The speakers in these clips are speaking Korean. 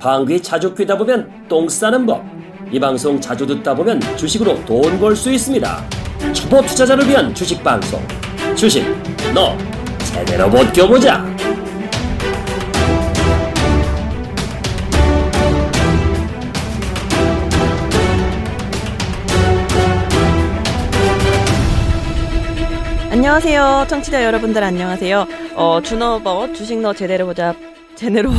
방귀 자주 뀌다 보면 똥 싸는 법. 이 방송 자주 듣다 보면 주식으로 돈 벌 수 있습니다. 초보 투자자를 위한 주식 방송. 주식, 너 제대로 못 껴보자. 안녕하세요. 청취자 여러분들 안녕하세요. 어, 준어버 주식 너 제대로 보자. 제대로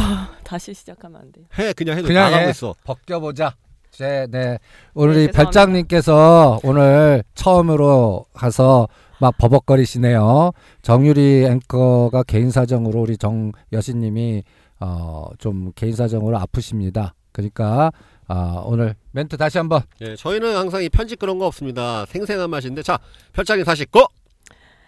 다시 시작하면 안 돼요. 해 그냥 해도 그냥 나가고 해. 있어. 벗겨보자. 제, 네. 오늘 네, 이. 별장님께서 오늘 처음으로 가서 막 버벅거리시네요. 정유리 앵커가 개인 사정으로 우리 정 여신님이 어, 좀 개인 사정으로 아프십니다. 그러니까 아, 오늘 멘트 다시 한번 예, 저희는 항상 이 편집 그런 거 없습니다. 생생한 맛인데 자 별장님 다시 고.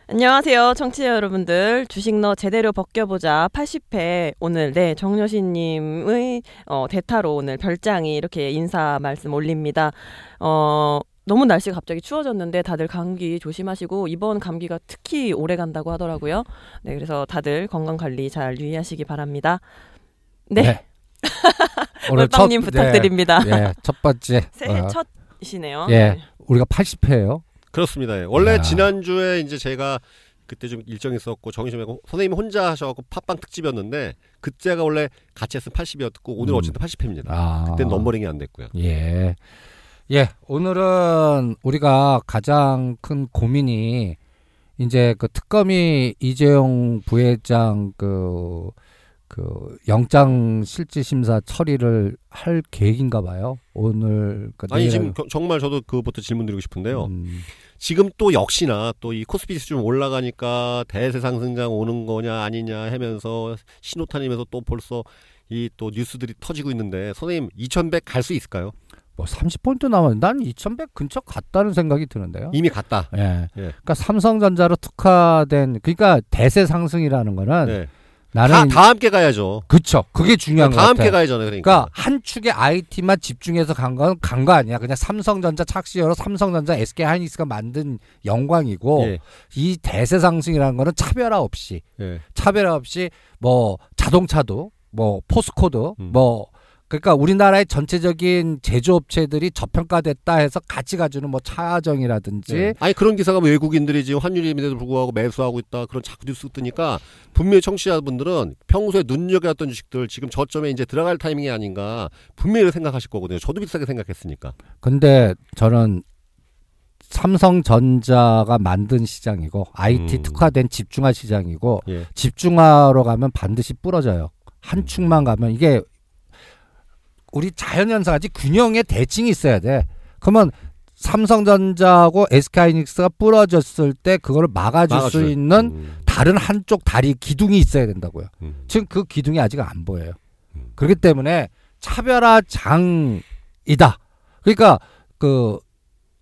안녕하세요. 청취자 여러분들. 주식 너 제대로 벗겨보자. 80회 오늘 네 정여신님의 어, 대타로 오늘 별장이 이렇게 인사 말씀 올립니다. 어, 너무 날씨가 갑자기 추워졌는데 다들 감기 조심하시고 이번 감기가 특히 오래 간다고 하더라고요. 네, 그래서 다들 건강 관리 잘 유의하시기 바랍니다. 네, 오늘 월빵님 부탁드립니다. 네, 예, 첫 번째 새해 어, 첫이시네요. 예. 네. 우리가 80회예요. 그렇습니다. 예. 원래 야. 지난주에 이제 제가 그때 좀 일정이 있었고 정신이고 선생님이 혼자 하셔갖고 팟빵 특집이었는데 그때가 원래 같이 했으면 80이었고 오늘 음. 어쨌든 80회입니다. 아. 그때 넘버링이 안 됐고요. 예. 예, 오늘은 우리가 가장 큰 고민이 이제 그 특검이 이재용 부회장 그, 그 영장 실질 심사 처리를 할 계획인가 봐요. 오늘 그 아니 지금 겨- 정말 저도 그것부터 질문드리고 싶은데요. 음, 지금 또 역시나 또 이 코스피 지수 좀 올라가니까 대세 상승장 오는 거냐 아니냐 하면서 신호탄이면서 또 벌써 이 또 뉴스들이 터지고 있는데 선생님 2100 갈 수 있을까요? 뭐 30포인트 남았는데 난 2100 근처 갔다는 생각이 드는데요. 이미 갔다. 예. 예. 그러니까 삼성전자로 특화된 그러니까 대세 상승이라는 거는 네. 나는 다, 다 함께 가야죠. 그쵸. 그게 중요한 것다 함께. 가야잖아요. 그러니까. 그러니까 한 축의 IT만 집중해서 간 건 간 거 아니야. 그냥 삼성전자 착시여로 삼성전자 SK 하이닉스가 만든 영광이고 예. 이 대세 상승이라는 거는 차별화 없이 예. 차별화 없이 뭐 자동차도 뭐 포스코도 음. 뭐 그러니까 우리나라의 전체적인 제조업체들이 저평가됐다 해서 같이 가주는 뭐 차정이라든지 예. 아니 그런 기사가 외국인들이 지금 환율임에도 불구하고 매수하고 있다 그런 자꾸 뉴스 뜨니까 분명히 청취자분들은 평소에 눈여겨왔던 주식들 지금 저점에 이제 들어갈 타이밍이 아닌가 분명히 생각하실 거거든요. 저도 비슷하게 생각했으니까. 근데 저는 삼성전자가 만든 시장이고 IT 음. 특화된 집중화 시장이고 예. 집중화로 가면 반드시 부러져요. 한 음. 축만 가면 이게 우리 자연현상하지 균형의 대칭이 있어야 돼. 그러면 삼성전자하고 SK하이닉스가 부러졌을 때 그거를 막아줄 수 막아줄. 있는 음. 다른 한쪽 다리 기둥이 있어야 된다고요. 음. 지금 그 기둥이 아직 안 보여요. 음. 그렇기 때문에 차별화 장이다. 그러니까 그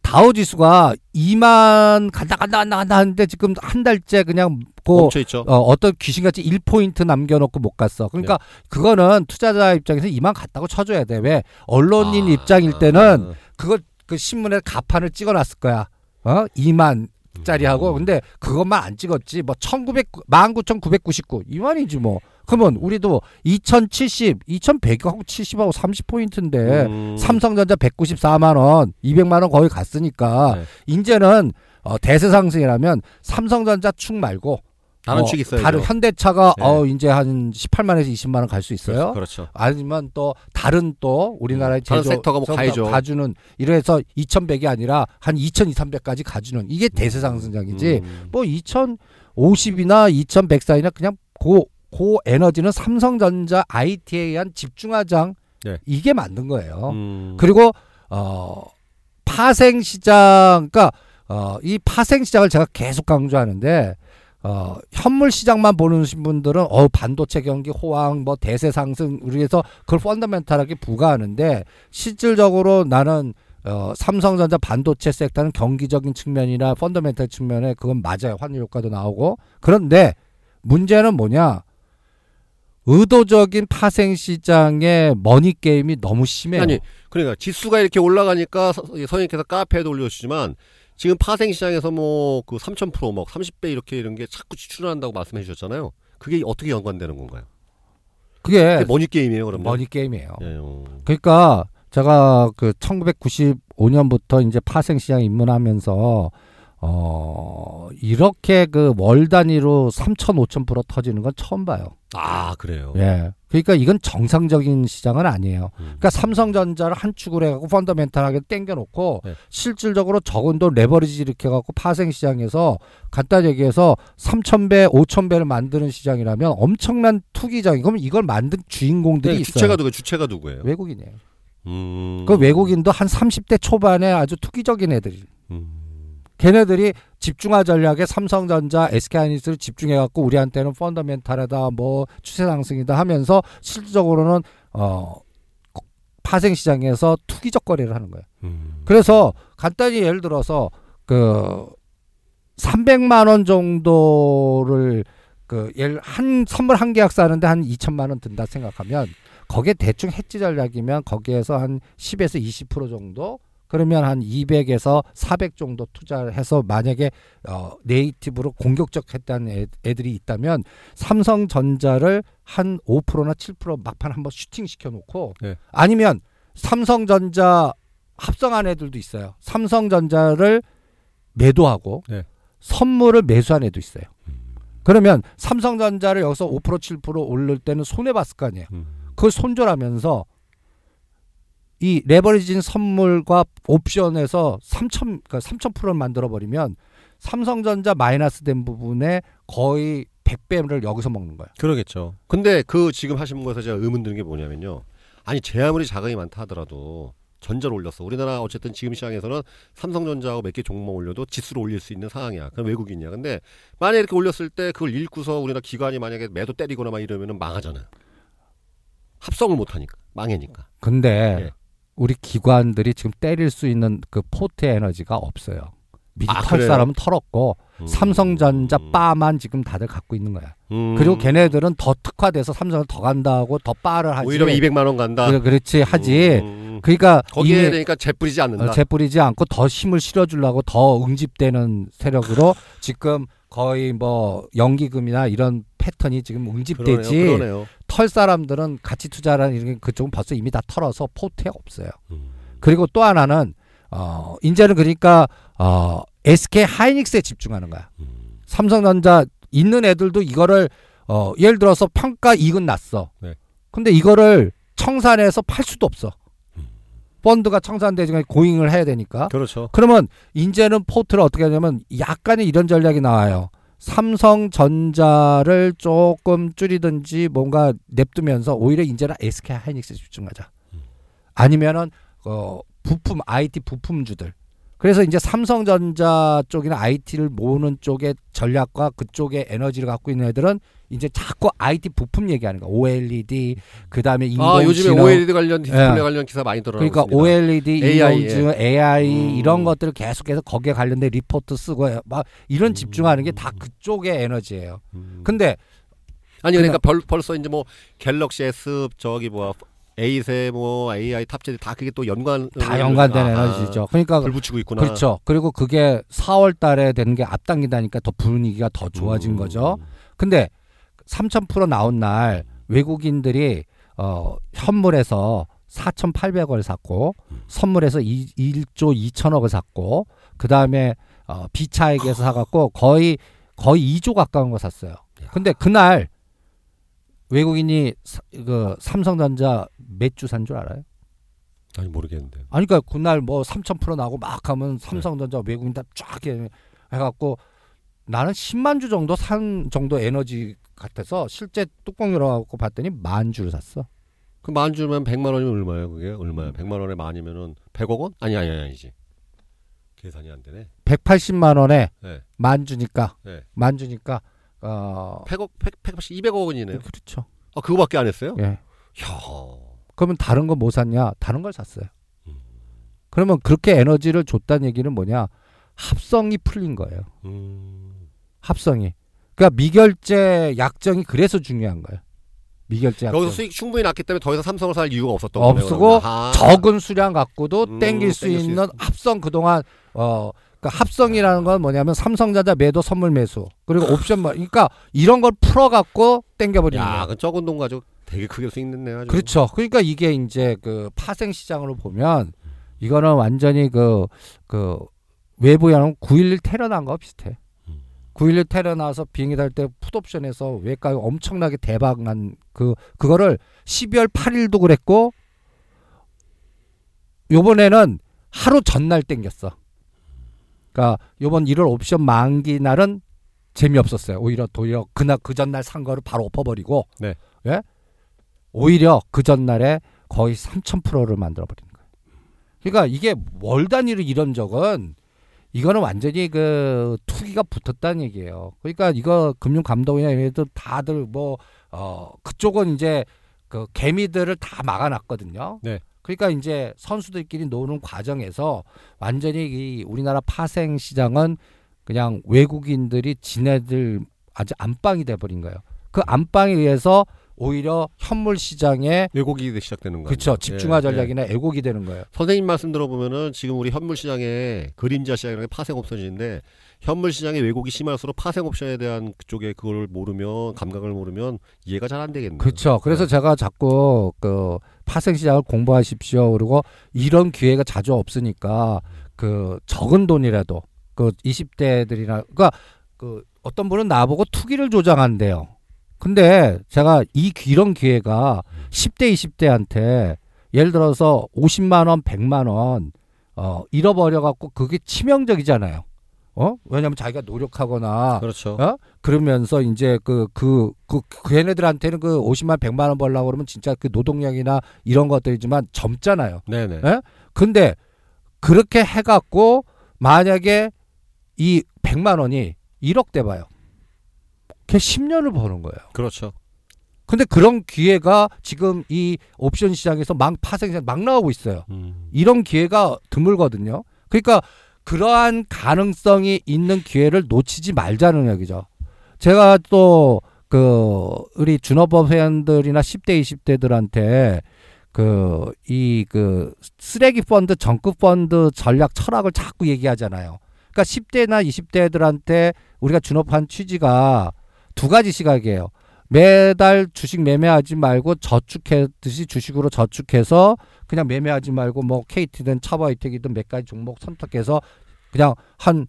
다우 지수가 2만 간다 간다 간다 간다 하는데 지금 한 달째 그냥 있죠. 어, 어떤 귀신같이 1포인트 남겨놓고 못 갔어. 그러니까 그거는 투자자 입장에서 이만 갔다고 쳐줘야 돼. 왜? 언론인 아. 입장일 때는 그거 그 신문에 가판을 찍어놨을 거야. 어? 2만 짜리 하고. 음. 근데 그것만 안 찍었지. 뭐 1900, 19,999. 이만이지 뭐. 그러면 우리도 2070, 2100하고 70하고 30포인트인데 음. 삼성전자 194만 원, 200만 원 거의 갔으니까 네. 이제는 어, 대세 상승이라면 삼성전자 축 말고 다른 어, 축이 있어요. 다른 현대차가 네. 어 이제 한 18만에서 20만 원 갈 수 있어요. 그렇죠. 아니면 또 다른 또 우리나라의 음, 다른 제조 섹터가 뭐 가야죠. 가주는 이래서 2,100이 아니라 한 2,200, 300까지 가주는 이게 대세 상승장이지. 음. 뭐 2,050이나 2,100 사이나 그냥 고, 고 에너지는 삼성전자 IT에 의한 집중화장 네. 이게 만든 거예요. 음. 그리고 어 파생 시장 그러니까 어이 파생 시장을 제가 계속 강조하는데 어 현물 시장만 보는 분들은 어 반도체 경기 호황 뭐 대세 상승 우리에서 그걸 펀더멘탈하게 부과하는데 실질적으로 나는 어 삼성전자 반도체 섹터는 경기적인 측면이나 펀더멘탈 측면에 그건 맞아요 환율 효과도 나오고 그런데 문제는 뭐냐 의도적인 파생 시장의 머니 게임이 너무 심해요. 아니 그러니까 지수가 이렇게 올라가니까 서- 선생님께서 카페에도 올려주시지만 지금 파생 시장에서 뭐 그 3,000%, 막 30배 이렇게 이런 게 자꾸 속출한다고 말씀해 주셨잖아요. 그게 어떻게 연관되는 건가요? 그게 그게 머니 게임이에요, 그러면. 머니 게임이에요. 예, 어. 그러니까 제가 그 1995년부터 이제 파생 시장 입문하면서 어 이렇게 그 월 단위로 3천 5천 프로 터지는 건 처음 봐요. 아, 그래요. 예. 그러니까 이건 정상적인 시장은 아니에요. 음. 그러니까 삼성전자를 한 축으로 해갖고 펀더멘탈하게 땡겨놓고 네. 실질적으로 적은 돈 레버리지 일으켜갖고 파생 시장에서 간단히 얘기해서 3천 배, 5천 배를 만드는 시장이라면 엄청난 투기장이 그러면 이걸 만든 주인공들이 네, 있어요. 주체가 누구 주체가 누구예요? 외국인이에요. 음. 그 외국인도 한 30대 초반에 아주 투기적인 애들이. 음. 걔네들이 집중화 전략에 삼성전자, SK하이닉스를 집중해 갖고 우리한테는 펀더멘탈이다, 뭐 추세 상승이다 하면서 실질적으로는 어 파생 시장에서 투기적 거래를 하는 거예요. 음. 그래서 간단히 예를 들어서 그 300만 원 정도를 그 예를 한 선물 한 계약 사는데 한 2천만 원 든다 생각하면 거기에 대충 해지 전략이면 거기에서 한 10에서 20% 정도 그러면 한 200에서 400 정도 투자를 해서 만약에 어 네이티브로 공격적 했다는 애, 애들이 있다면 삼성전자를 한 5%나 7% 막판 한번 슈팅 시켜 놓고 네. 아니면 삼성전자 합성한 애들도 있어요. 삼성전자를 매도하고 네. 선물을 매수한 애도 있어요. 음. 그러면 삼성전자를 여기서 5% 7% 오를 때는 손해 봤을 거 아니에요. 음. 그걸 손절하면서 이 레버리진 선물과 옵션에서 3천 그러니까 3천 프로를 만들어 버리면 삼성전자 마이너스 된 부분에 거의 100배를 여기서 먹는 거예요. 그러겠죠. 근데 그 지금 하신 거에서 제가 의문 드는 게 뭐냐면요. 아니 제 아무리 자금이 많다 하더라도 전자를 올렸어. 우리나라 어쨌든 지금 시장에서는 삼성전자하고 몇 개 종목 올려도 지수를 올릴 수 있는 상황이야. 그럼 외국인이야. 근데 만약에 이렇게 올렸을 때 그걸 읽고서 우리나라 기관이 만약에 매도 때리거나 막 이러면은 망하잖아요. 합성을 못 하니까 망해니까. 근데 예. 우리 기관들이 지금 때릴 수 있는 그 포트 에너지가 없어요. 미리 아, 털 그래요? 사람은 털었고 음. 삼성전자 바만 지금 다들 갖고 있는 거야. 음. 그리고 걔네들은 더 특화돼서 삼성을 더 간다고 더 바를 하지. 오히려 200만 원 간다. 그래, 그렇지 하지. 음. 그러니까 거기에 되니까 재뿌리지 않는다. 어, 재뿌리지 않고 더 힘을 실어주려고 더 응집되는 세력으로 지금 거의 뭐 연기금이나 이런 패턴이 지금 응집되지. 그러네요. 그러네요. 털 사람들은 가치 투자라는 이런 게 그쪽은 벌써 이미 다 털어서 포트에 없어요. 음. 그리고 또 하나는 어 이제는 그러니까 어 SK 하이닉스에 집중하는 거야. 음. 삼성전자 있는 애들도 이거를 어 예를 들어서 평가 이익은 났어. 네. 근데 이거를 청산해서 팔 수도 없어. 음. 펀드가 청산되지만 고잉을 해야 되니까. 그렇죠. 그러면 이제는 포트를 어떻게 하냐면 약간의 이런 전략이 나와요. 삼성전자를 조금 줄이든지 뭔가 냅두면서 오히려 이제는 SK 하이닉스에 집중하자. 음. 아니면은 어 부품 IT 부품주들. 그래서 이제 삼성전자 쪽이나 IT를 모으는 쪽의 전략과 그쪽의 에너지를 갖고 있는 애들은 이제 자꾸 IT 부품 얘기하는 거야. OLED 그다음에 인공지능 아 요즘에 OLED 관련 디스플레이 예. 관련 기사 많이 들어가고 그러니까 있습니다. OLED, AI, 인공지능, AI 음. 이런 것들을 계속해서 거기에 관련된 리포트 쓰고 막 이런 음. 집중하는 게 다 그쪽의 에너지예요. 음. 근데 아니 그러니까 벌, 벌써 이제 뭐 갤럭시 S 저기 뭐 에이세 뭐 AI 탑재들 다 그게 또 연관 다 연관된 아, 에너지죠. 그러니까 불 붙이고 있구나. 그렇죠. 그리고 그게 4월 달에 되는 게 앞당기다니까 더 분위기가 더 좋아진 음. 거죠. 근데 3,000% 나온 날 외국인들이 어 현물에서 4,800원을 샀고 음. 선물에서 2, 1조 2천억을 샀고 그 다음에 어 비차익에서 사갖고 거의 거의 2조 가까운 거 샀어요. 야. 근데 그날 외국인이 사- 그 삼성전자 몇 주 산 줄 알아요? 아니 모르겠는데. 아니 그러니까 그날 뭐 3,000% 나고 막 하면 삼성전자 외국인 다 쫙 해갖고 나는 10만 주 정도 산 정도 에너지 같아서 실제 뚜껑 열어갖고 봤더니 만 주를 샀어. 그 만 주면 100만 원이면 얼마예요? 그게 얼마야? 100만 원에 만이면은 100억 원? 아니 아니 아니지. 계산이 안 되네. 180만 원에 네. 만 주니까 네. 만 주니까 어 100억 100 180 200억 원이네요. 그렇죠. 아 그거밖에 안 했어요? 예. 야. 그러면 다른 거 뭐 샀냐? 다른 걸 샀어요. 음. 그러면 그렇게 에너지를 줬다는 얘기는 뭐냐? 합성이 풀린 거예요. 음. 합성이. 그러니까 미결제 약정이 그래서 중요한 거예요. 미결제 약정. 여기서 수익 충분히 났기 때문에 더 이상 삼성을 살 이유가 없었던 없고 거네요. 아. 적은 수량 갖고도 음, 땡길 수 땡길 수 있는 있어. 합성 그동안 어 그러니까 합성이라는 건 뭐냐면 삼성전자 매도 선물 매수 그리고 옵션 뭐 그러니까 이런 걸 풀어 갖고 땡겨 버리는 야, 거예요. 그 적은 돈 가지고 되게 크게 수익 냈네 아주. 그렇죠. 그러니까 이게 이제 그 파생 시장으로 보면 이거는 완전히 그, 그 외부에는 9.11 테러 난거 비슷해. 음. 9.11 테러 나서 비행기 탈 때 풋옵션에서 외가 엄청나게 대박 난 그, 그거를 12월 8일도 그랬고 요번에는 하루 전날 땡겼어. 그러니까 요번 1월 옵션 만기 날은 재미없었어요. 오히려 도리어 그날 그 전날 산 거를 바로 엎어버리고 네. 예? 오히려 그 전날에 거의 3,000%를 만들어 버리는 거예요. 그러니까 이게 월 단위로 이런 적은 이거는 완전히 그 투기가 붙었다는 얘기예요. 그러니까 이거 금융 감독이나 얘네들 다들 뭐 어 그쪽은 이제 그 개미들을 다 막아놨거든요. 네. 그러니까 이제 선수들끼리 노는 과정에서 완전히 이 우리나라 파생 시장은 그냥 외국인들이 지네들 아주 안방이 돼버린 거예요. 그 안방에 의해서 오히려 현물 시장에 왜곡이 시작되는 거예요. 그렇죠 집중화 예, 전략이나 애곡이 되는 거예요. 선생님 말씀 들어보면은 지금 우리 현물 시장에 그림자 시장이라는 게 파생 옵션인데 현물 시장에 왜곡이 심할수록 파생 옵션에 대한 그쪽에 그걸 모르면 감각을 모르면 이해가 잘 안 되겠네요. 그렇죠. 그래서 제가 자꾸 그 파생 시장을 공부하십시오. 그리고 이런 기회가 자주 없으니까 그 적은 돈이라도 그 20대들이나 그러니까 그 어떤 분은 나보고 투기를 조장한대요. 근데 제가 이 기- 이런 기회가 10대 20대한테 예를 들어서 50만 원, 100만 원 어, 잃어버려 갖고 그게 치명적이잖아요. 어? 왜냐면 자기가 노력하거나 그렇죠. 어? 그러면서 이제 그, 그, 그, 그 얘네들한테는 그 50만, 100만 원 벌려고 그러면 진짜 그 노동력이나 이런 것들이지만 젊잖아요. 네네. 예? 근데 그렇게 해 갖고 만약에 이 100만 원이 1억 돼 봐요. 걔 10년을 버는 거예요. 그렇죠. 근데 그런 기회가 지금 이 옵션 시장에서 막 파생, 막 나오고 있어요. 음. 이런 기회가 드물거든요. 그러니까 그러한 가능성이 있는 기회를 놓치지 말자는 얘기죠. 제가 또 그 우리 준업업 회원들이나 10대 20대들한테 그 이그 쓰레기 펀드 정급 펀드 전략 철학을 자꾸 얘기하잖아요. 그러니까 10대나 20대들한테 우리가 준업한 취지가 두 가지 시각이에요. 매달 주식 매매하지 말고 저축했듯이 주식으로 저축해서 그냥 매매하지 말고 뭐 KT든 차바이텍이든 몇 가지 종목 선택해서 그냥 한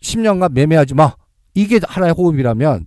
10년간 매매하지 마. 이게 하나의 호흡이라면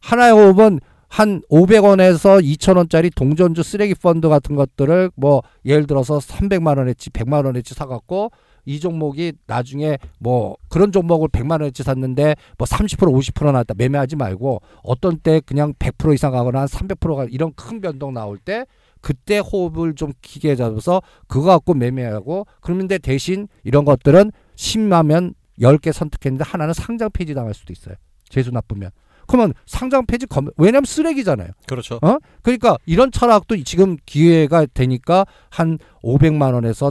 하나의 호흡은 한 500원에서 2,000원짜리 동전주 쓰레기 펀드 같은 것들을 뭐 예를 들어서 300만 원어치, 100만 원어치 사 갖고 이 종목이 나중에 뭐 그런 종목을 100만 원어치 샀는데 뭐 30% 50% 나왔다 매매하지 말고 어떤 때 그냥 100% 이상 가거나 한 300%가 이런 큰 변동 나올 때 그때 호흡을 좀 기게 잡아서 그거 갖고 매매하고 그런데 대신 이런 것들은 10만면 10개 선택했는데 하나는 상장 폐지 당할 수도 있어요. 재수 나쁘면. 그러면 상장 폐지 검 왜냐면 쓰레기잖아요. 그렇죠. 어? 그러니까 이런 철학도 지금 기회가 되니까 한 500만 원에서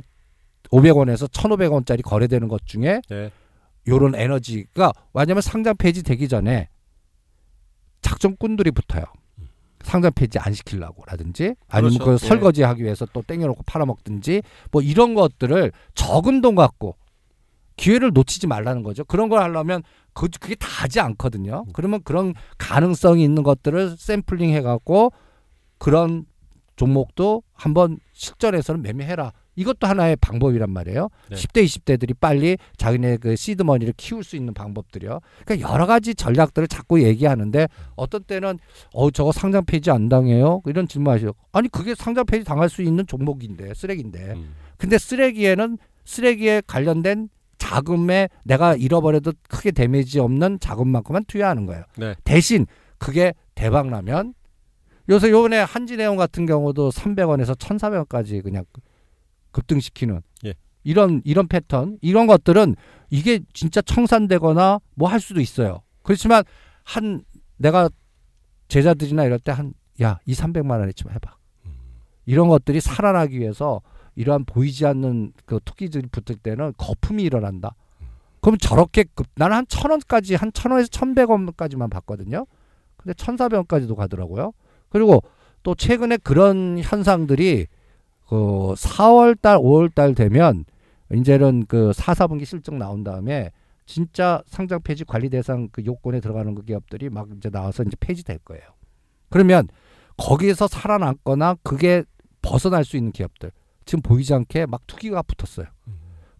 500원에서 1,500원짜리 거래되는 것 중에 네. 요런 에너지가 왜냐면 상장 폐지 되기 전에 작전꾼들이 붙어요. 상장 폐지 안 시키려고 라든지 아니면 그렇죠. 그 예. 설거지 하기 위해서 또 땡겨놓고 팔아먹든지 뭐 이런 것들을 적은 돈 갖고 기회를 놓치지 말라는 거죠. 그런 걸 하려면 그 그게 다 하지 않거든요. 그러면 그런 가능성이 있는 것들을 샘플링 해갖고 그런 종목도 한번 실전에서는 매매해라. 이것도 하나의 방법이란 말이에요. 네. 10대, 20대들이 빨리 자기네 그 시드머니를 키울 수 있는 방법들이요. 그러니까 여러 가지 전략들을 자꾸 얘기하는데 어떤 때는 어 저거 상장 폐지 안 당해요? 이런 질문하시죠. 아니 그게 상장 폐지 당할 수 있는 종목인데 쓰레기인데. 음. 근데 쓰레기에는 쓰레기에 관련된 자금에 내가 잃어버려도 크게 데미지 없는 자금만큼만 투여하는 거예요. 네. 대신 그게 대박 나면 요새 요번에 한진해운 같은 경우도 300원에서 1,400원까지 그냥 급등시키는 예. 이런 이런 패턴 이런 것들은 이게 진짜 청산되거나 뭐 할 수도 있어요. 그렇지만 한 내가 제자들이나 이럴 때 한 야, 이 300만 원에치만 해 봐. 이런 것들이 살아나기 위해서 이러한 보이지 않는 그 투기들이 붙을 때는 거품이 일어난다. 그럼 저렇게 급, 나는 한 천 원까지 한 천 원에서 천백 원까지만 봤거든요. 근데 천사백 원까지도 가더라고요. 그리고 또 최근에 그런 현상들이 그 4월 달, 5월 달 되면 이제는 그 4, 4분기 실적 나온 다음에 진짜 상장 폐지 관리 대상 그 요건에 들어가는 그 기업들이 막 이제 나와서 이제 폐지될 거예요. 그러면 거기에서 살아남거나 그게 벗어날 수 있는 기업들 지금 보이지 않게 막 투기가 붙었어요.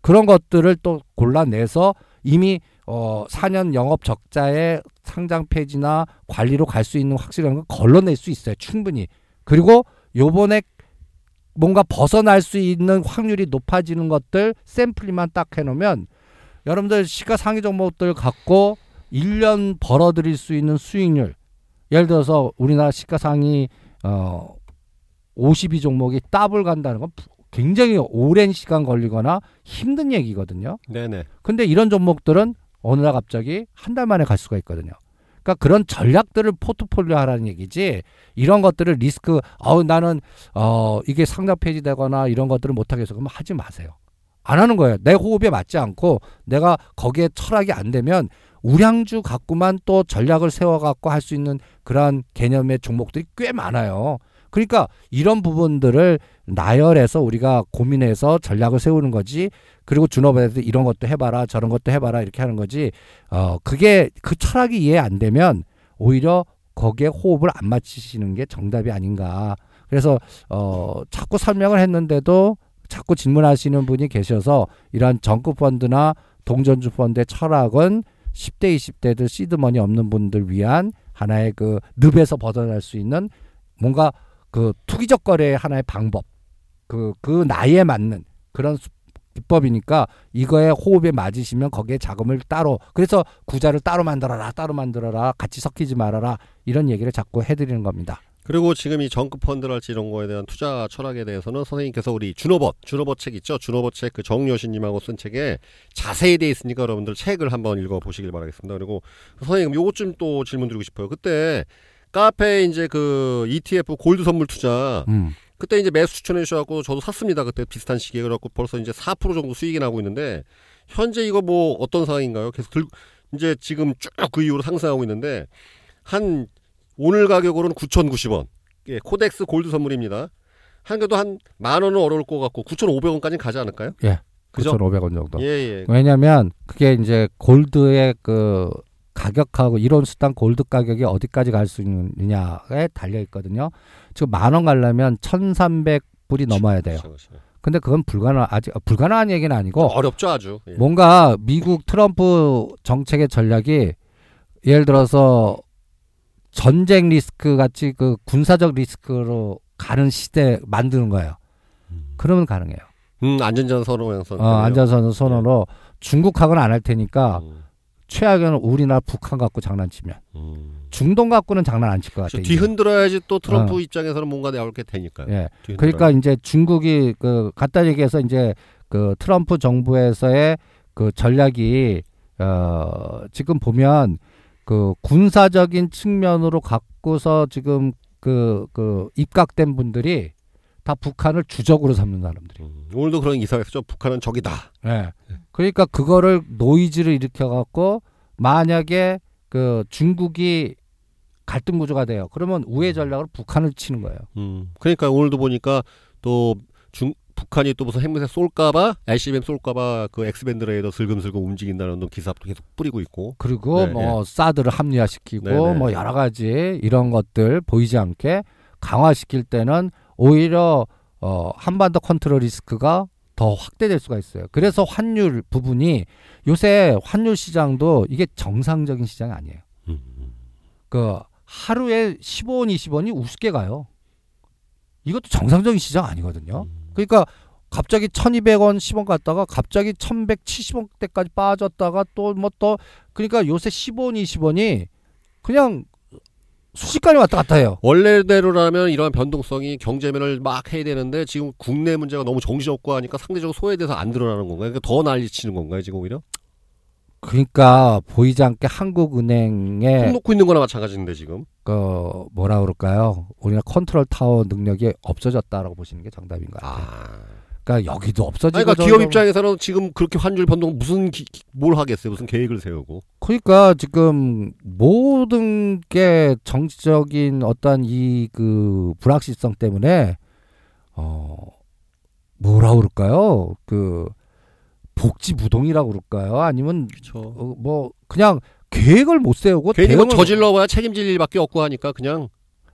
그런 것들을 또 골라내서 이미 어 4년 영업 적자의 상장 폐지나 관리로 갈 수 있는 확실한 건 걸러낼 수 있어요. 충분히. 그리고 요번에 뭔가 벗어날 수 있는 확률이 높아지는 것들 샘플리만 딱 해놓으면 여러분들 시가 상위 종목들 갖고 1년 벌어들일 수 있는 수익률 예를 들어서 우리나라 시가상위 어 52 종목이 더블 간다는 건 굉장히 오랜 시간 걸리거나 힘든 얘기거든요. 네네. 근데 이런 종목들은 어느 날 갑자기 한 달 만에 갈 수가 있거든요. 그러니까 그런 전략들을 포트폴리오 하라는 얘기지 이런 것들을 리스크 어 나는 어 이게 상장 폐지되거나 이런 것들을 못 하겠어 그러면 하지 마세요. 안 하는 거예요. 내 호흡에 맞지 않고 내가 거기에 철학이 안 되면 우량주 갖고만 또 전략을 세워 갖고 할 수 있는 그러한 개념의 종목들이 꽤 많아요. 그러니까 이런 부분들을 나열해서 우리가 고민해서 전략을 세우는 거지. 그리고 준업에서 이런 것도 해봐라, 저런 것도 해봐라 이렇게 하는 거지. 어 그게 그 철학이 이해 안 되면 오히려 거기에 호흡을 안 맞추시는 게 정답이 아닌가. 그래서 어 자꾸 설명을 했는데도 자꾸 질문하시는 분이 계셔서 이러한 정급 펀드나 동전주 펀드의 철학은 10대, 20대들 시드머니 없는 분들 위한 하나의 그 늪에서 벗어날 수 있는 뭔가 그 투기적 거래의 하나의 방법. 그, 그 나이에 맞는 그런 수- 기법이니까 이거에 호흡에 맞으시면 거기에 자금을 따로 그래서 구자를 따로 만들어라 따로 만들어라 같이 섞이지 말아라 이런 얘기를 자꾸 해드리는 겁니다. 그리고 지금 이 정급 펀드랄지 이런 거에 대한 투자 철학에 대해서는 선생님께서 우리 준호벗, 준호벗 책 있죠? 준호벗 책그 정여신님하고 쓴 책에 자세히 돼 있으니까 여러분들 책을 한번 읽어 보시길 바라겠습니다. 그리고 선생님 요것 좀 또 질문 드리고 싶어요. 그때 카페 이제 그 ETF 골드 선물 투자 음. 그때 이제 매수 추천해 주셔갖고 저도 샀습니다. 그때 비슷한 시기에 그래갖고 벌써 이제 4% 정도 수익이 나고 있는데 현재 이거 뭐 어떤 상황인가요? 계속 들 이제 지금 쭉 그 이후로 상승하고 있는데 한 오늘 가격으로는 9,090원. 예, 코덱스 골드 선물입니다. 한 그래도 한 만 원은 어려울 것 같고 9,500원까지는 가지 않을까요? 예. 그죠? 9,500원 정도. 예, 예. 왜냐하면 그게 이제 골드의 그 가격하고 이론 수당 골드 가격이 어디까지 갈 수 있느냐에 달려 있거든요. 지금 만 원 가려면 1,300불이 넘어야 돼요. 그렇죠, 그렇죠. 근데 그건 불가능 아직 불가능한 얘기는 아니고 어렵죠, 아주. 예. 뭔가 미국 트럼프 정책의 전략이 예를 들어서 전쟁 리스크 같이 그 군사적 리스크로 가는 시대 만드는 거예요. 그러면 가능해요. 음, 안전전 선언 선. 어, 안전선 선언으로 중국하고는 안 할 테니까 음, 최악에는 우리나라 북한 갖고 장난치면 음. 중동 갖고는 장난 안 칠것저 같아요. 뒤흔들어야지 또 트럼프 어. 입장에서는 뭔가 나올 게 되니까요. 예. 뒤흔들어야. 그러니까 이제 중국이 그 갖다 얘기해서 이제 그 트럼프 정부에서의 그 전략이 어 지금 보면 그 군사적인 측면으로 갖고서 지금 그그 입각된 분들이 다 북한을 주적으로 삼는 사람들이. 음, 오늘도 그런 기사가 있었죠. 북한은 적이다. 예. 그러니까 그거를 노이즈를 일으켜 갖고 만약에 그 중국이 갈등 구조가 돼요. 그러면 우회 전략으로 북한을 치는 거예요. 음. 그러니까 오늘도 보니까 또 중, 북한이 또 무슨 핵무새 쏠까봐 ICBM 쏠까봐 그 X-band 레이더 슬금슬금 움직인다는 또 기사도 계속 뿌리고 있고. 그리고 네, 뭐 사드를 합리화시키고 네, 네. 뭐 여러 가지 이런 것들 보이지 않게 강화시킬 때는 오히려 어 한반도 country 리스크가 더 확대될 수가 있어요. 그래서 환율 부분이 요새 환율 시장도 이게 정상적인 시장이 아니에요. 음. 그 하루에 15원, 20원이 우습게 가요. 이것도 정상적인 시장 아니거든요. 그러니까 갑자기 1200원 10원 갔다가 갑자기 1170원대까지 빠졌다가 또 뭐또 그러니까 요새 15원 20원이 그냥 순식간에 왔다 갔다 해요. 원래대로라면 이러한 변동성이 경제면을 막 해야 되는데 지금 국내 문제가 너무 정신없고 하니까 상대적으로 소외돼서 안 드러나는 건가요? 그러니까 더 난리치는 건가요, 지금 오히려? 그러니까 보이지 않게 손 한국은행의 놓고 있는 거나 마찬가지인데 지금. 그 뭐라 그럴까요? 우리가 컨트롤 타워 능력이 없어졌다라고 보시는 게 정답인 것 같아요. 아. 그러니까 여기도 없어지고 아니, 그러니까 기업 입장에서는 지금 그렇게 환율 변동 무슨 기- 뭘 하겠어요? 무슨 계획을 세우고. 그러니까 지금 모든 게 정치적인 어떤 이 그 불확실성 때문에 어 뭐라 그럴까요? 그 복지 무동이라고 그럴까요? 아니면. 어, 뭐 그냥 계획을 못 세우고 괜히 뭐 저질러봐야 책임질 일밖에 없고 하니까 그냥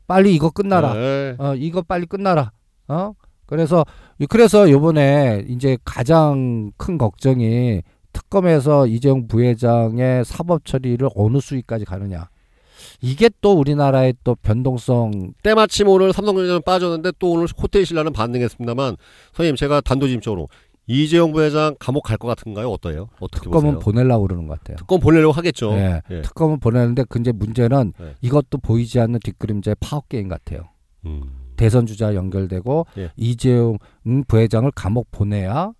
빨리 이거 끝나라. 네. 어, 이거 빨리 끝나라. 어? 그래서 그래서 요번에 이제 가장 큰 걱정이 특검에서 이재용 부회장의 사법 처리를 어느 수위까지 가느냐. 이게 또 우리나라의 또 변동성 때마침 오늘 삼성전자는 빠졌는데 또 오늘 호텔 신라는 반등했습니다만 선생님 제가 단도직입적으로 이재용 부회장 감옥 갈 것 같은가요? 어떠해요? 어떻게 특검은? 보내려고 그러는 것 같아요. 특검 보내려고 하겠죠. 예. 예. 특검은 보내는데 근데 문제는 네. 이것도 보이지 않는 뒷그림자의 파업 게임 같아요. 음. 대선 주자 연결되고 예. 이재용 부회장을 감옥 보내야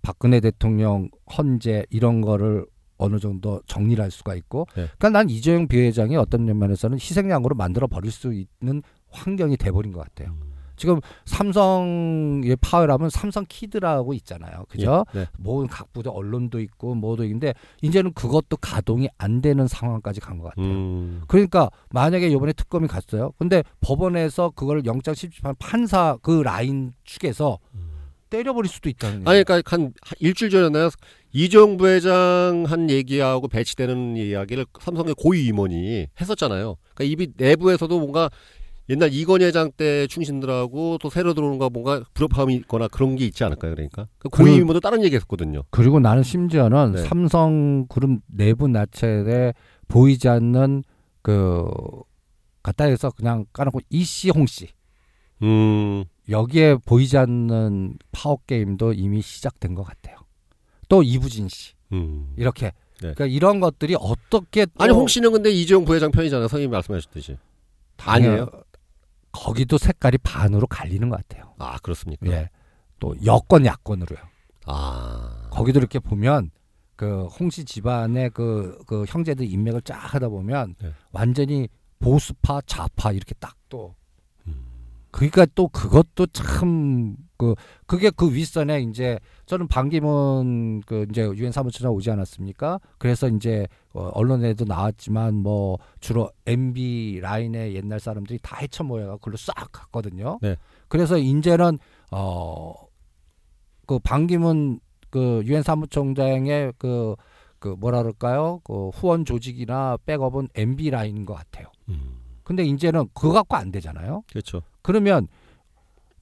박근혜 대통령 헌재 이런 거를 어느 정도 정리를 할 수가 있고 예. 그러니까 난 이재용 부회장이 어떤 면에서는 희생양으로 만들어 버릴 수 있는 환경이 돼버린 것 같아요. 지금 삼성의 파워라면 삼성 키드라고 있잖아요. 그죠? 예. 네. 모든 각 부대 언론도 있고 뭐도 있는데 이제는 그것도 가동이 안 되는 상황까지 간 것 같아요. 음. 그러니까 만약에 이번에 특검이 갔어요. 근데 법원에서 그걸 영장 실집한 판사 그 라인 축에서 때려버릴 수도 있다는 아니. 그러니까 한 일주일 전에 이재용 부회장 한 얘기하고 배치되는 이야기를 삼성의 고위 임원이 했었잖아요. 그러니까 이미 내부에서도 뭔가 옛날 이건희 회장 때 충신들하고 또 새로 들어오는 거 뭔가 불협화음이 있거나 그런 게 있지 않을까요? 그러니까 그 고위 그- 임원도 다른 얘기 했었거든요. 그리고 나는 심지어는 네. 삼성 그룹 내부 나체에 보이지 않는 그 갖다 해서 그냥 까놓고 이씨 홍씨 음. 여기에 보이지 않는 파워 게임도 이미 시작된 것 같아요. 또 이부진 씨 음. 이렇게 네. 그러니까 이런 것들이 어떻게 또 아니 홍 씨는 근데 이재용 부회장 편이잖아요. 선생님이 말씀하셨듯이. 아니에요? 거기도 색깔이 반으로 갈리는 것 같아요. 아 그렇습니까? 예. 또 여권 야권으로요. 아. 거기도 이렇게 보면 그 홍씨 집안의 그, 그 형제들 인맥을 쫙 하다 보면 네. 완전히 보수파 좌파 이렇게 딱또 음. 그러니까 또 그것도 참 그 그게 그 윗선에 이제 저는 반기문 그 이제 유엔 사무처장 오지 않았습니까? 그래서 이제 어, 언론에도 나왔지만 뭐 주로 MB 라인의 옛날 사람들이 다 헤쳐 모여가 그걸로 싹 갔거든요. 네. 그래서 이제는 어그 반기문 그 유엔 사무총장의 그그 뭐라 그럴까요? 그 후원 조직이나 백업은 MB 라인인 것 같아요. 음. 근데 이제는 그거 갖고 안 되잖아요. 그렇죠. 그러면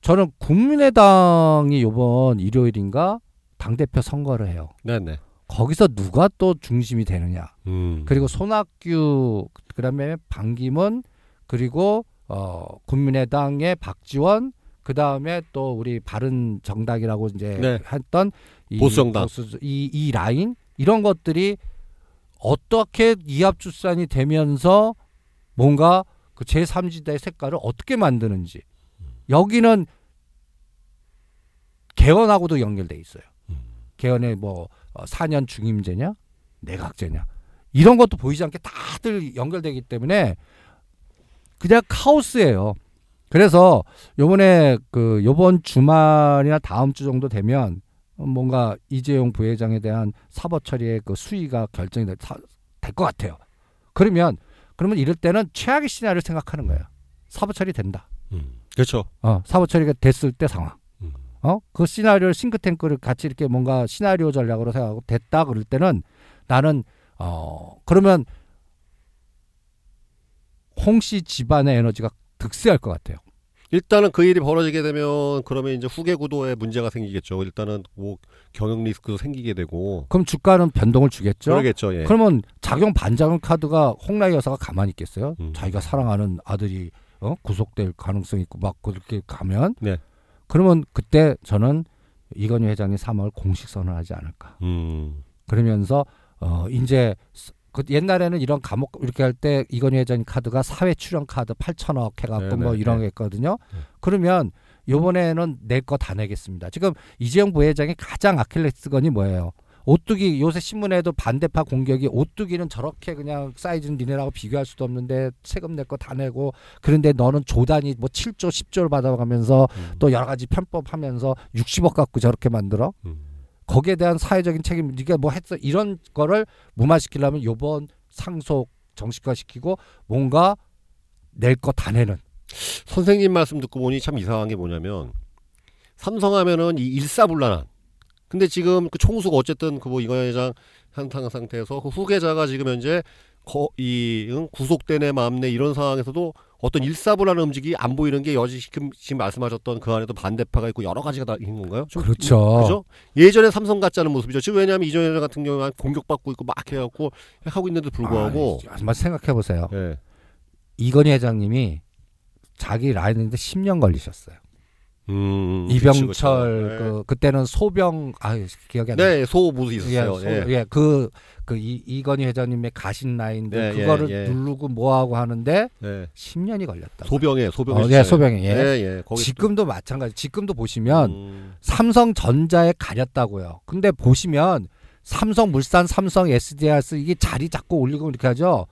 저는 국민의당이 요번 일요일인가 당 대표 선거를 해요. 네네. 거기서 누가 또 중심이 되느냐? 음. 그리고 손학규 그 다음에 반기문 그리고 어 국민의당의 박지원 그 다음에 또 우리 바른 정당이라고 이제 네. 했던 이 보수정당. 보수- 이, 이 라인 이런 것들이 어떻게 이합출산이 되면서 뭔가 그 제3지대의 색깔을 어떻게 만드는지 여기는 개헌하고도 연결돼 있어요. 음. 개헌에 뭐 어, 4년 중임제냐 내각제냐 이런 것도 보이지 않게 다들 연결되기 때문에 그냥 카오스예요. 그래서 요번에 그 요번 주말이나 다음 주 정도 되면 뭔가 이재용 부회장에 대한 사법 처리의 그 수위가 결정이 될 것 같아요. 그러면 그러면 이럴 때는 최악의 시나리오를 생각하는 거예요. 사법 처리 된다. 음. 그렇죠. 어, 사법 처리가 됐을 때 상황. 음. 어, 그 시나리오를 싱크탱크를 같이 이렇게 뭔가 시나리오 전략으로 생각하고 됐다 그럴 때는 나는 어, 그러면 홍 씨 집안의 에너지가 득세할 것 같아요. 일단은 그 일이 벌어지게 되면 그러면 이제 후계 구도에 문제가 생기겠죠. 일단은 뭐 경영 리스크도 생기게 되고 그럼 주가는 변동을 주겠죠. 그러겠죠. 예. 그러면 작용 반작용 카드가 홍라이 여사가 가만히 있겠어요? 음. 자기가 사랑하는 아들이 어? 구속될 가능성이 있고 막 그렇게 가면 네. 그러면 그때 저는 이건희 회장이 3월 공식 선언하지 않을까. 음. 그러면서 어 이제 스- 그 옛날에는 이런 감옥 이렇게 할 때 이건희 회장 카드가 사회 출연 카드 8천억 해갖고 네, 뭐 네, 이런 네. 게 있거든요. 네. 그러면 요번에는 내 거 다 내겠습니다. 지금 이재용 부회장의 가장 아킬레스건이 뭐예요? 오뚜기 요새 신문에도 반대파 공격이 오뚜기는 저렇게 그냥 사이즈는 니네라고 비교할 수도 없는데 세금 낼 거 다 내고 그런데 너는 조단이 뭐 7조 10조를 받아가면서 음. 또 여러 가지 편법하면서 60억 갖고 저렇게 만들어 음. 거기에 대한 사회적인 책임 네가 뭐 했어 이런 거를 무마시키려면 요번 상속 정식화시키고 뭔가 낼 거 다 내는 선생님 말씀 듣고 보니 참 이상한 게 뭐냐면 삼성하면은 이 일사불란한. 근데 지금 그 총수가 어쨌든 그 뭐 이건 회장 한탕 상태에서 그 후계자가 지금 현재 거, 이 응? 구속되네 마음내 이런 상황에서도 어떤 일사불란 움직이 안 보이는 게 여지 지금 지금 말씀하셨던 그 안에도 반대파가 있고 여러 가지가 다 있는 건가요? 좀 그렇죠. 그죠? 예전에 삼성 같지 않은 모습이죠. 지금 왜냐하면 이전 회장 같은 경우는 공격받고 있고 막 해갖고 하고 있는데도 불구하고 아, 한번 생각해 보세요. 예. 이건희 회장님이 자기 라인인데 10년 걸리셨어요. 음, 이병철 그치, 그치. 그 그때는 소병 아 기억이 안 나. 네, 소무도 있었어요. 소- 예. 예, 그, 그, 이, 이건희 회장님의 가신 라인들, 네, 그거를 예, 예. 누르고 뭐하고 하는데, 네. 10년이 걸렸다. 소병에 소병에 어. 예, 소병에, 예. 예, 예. 지금도 마찬가지. 지금도 보시면, 음, 삼성전자에 가렸다고요. 근데 보시면, 삼성물산, 삼성 SDRS, 이게 자리 잡고 올리고 이렇게 하죠.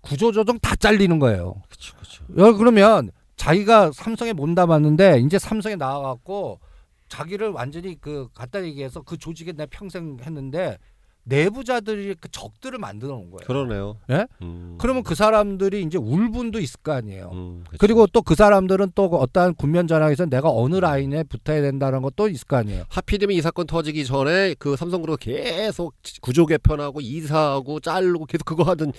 구조조정 다 잘리는 거예요. 그렇죠, 그렇죠. 여- 그러면 자기가 삼성에 못 남았는데 이제 삼성에 나와갖고 자기를 완전히 그 갖다 얘기해서 그 조직에 내가 평생 했는데 내부자들이 그 적들을 만들어 놓은 거예요. 그러네요. 예? 음. 그러면 그 사람들이 이제 울분도 있을 거 아니에요. 음. 그리고 또 그 사람들은 또 어떠한 군면 전황에서 내가 어느 라인에 붙어야 된다는 것도 있을 거 아니에요. 하필이면 이 사건 터지기 전에 그 삼성그룹 계속 구조 개편하고 이사하고 자르고 계속 그거 하던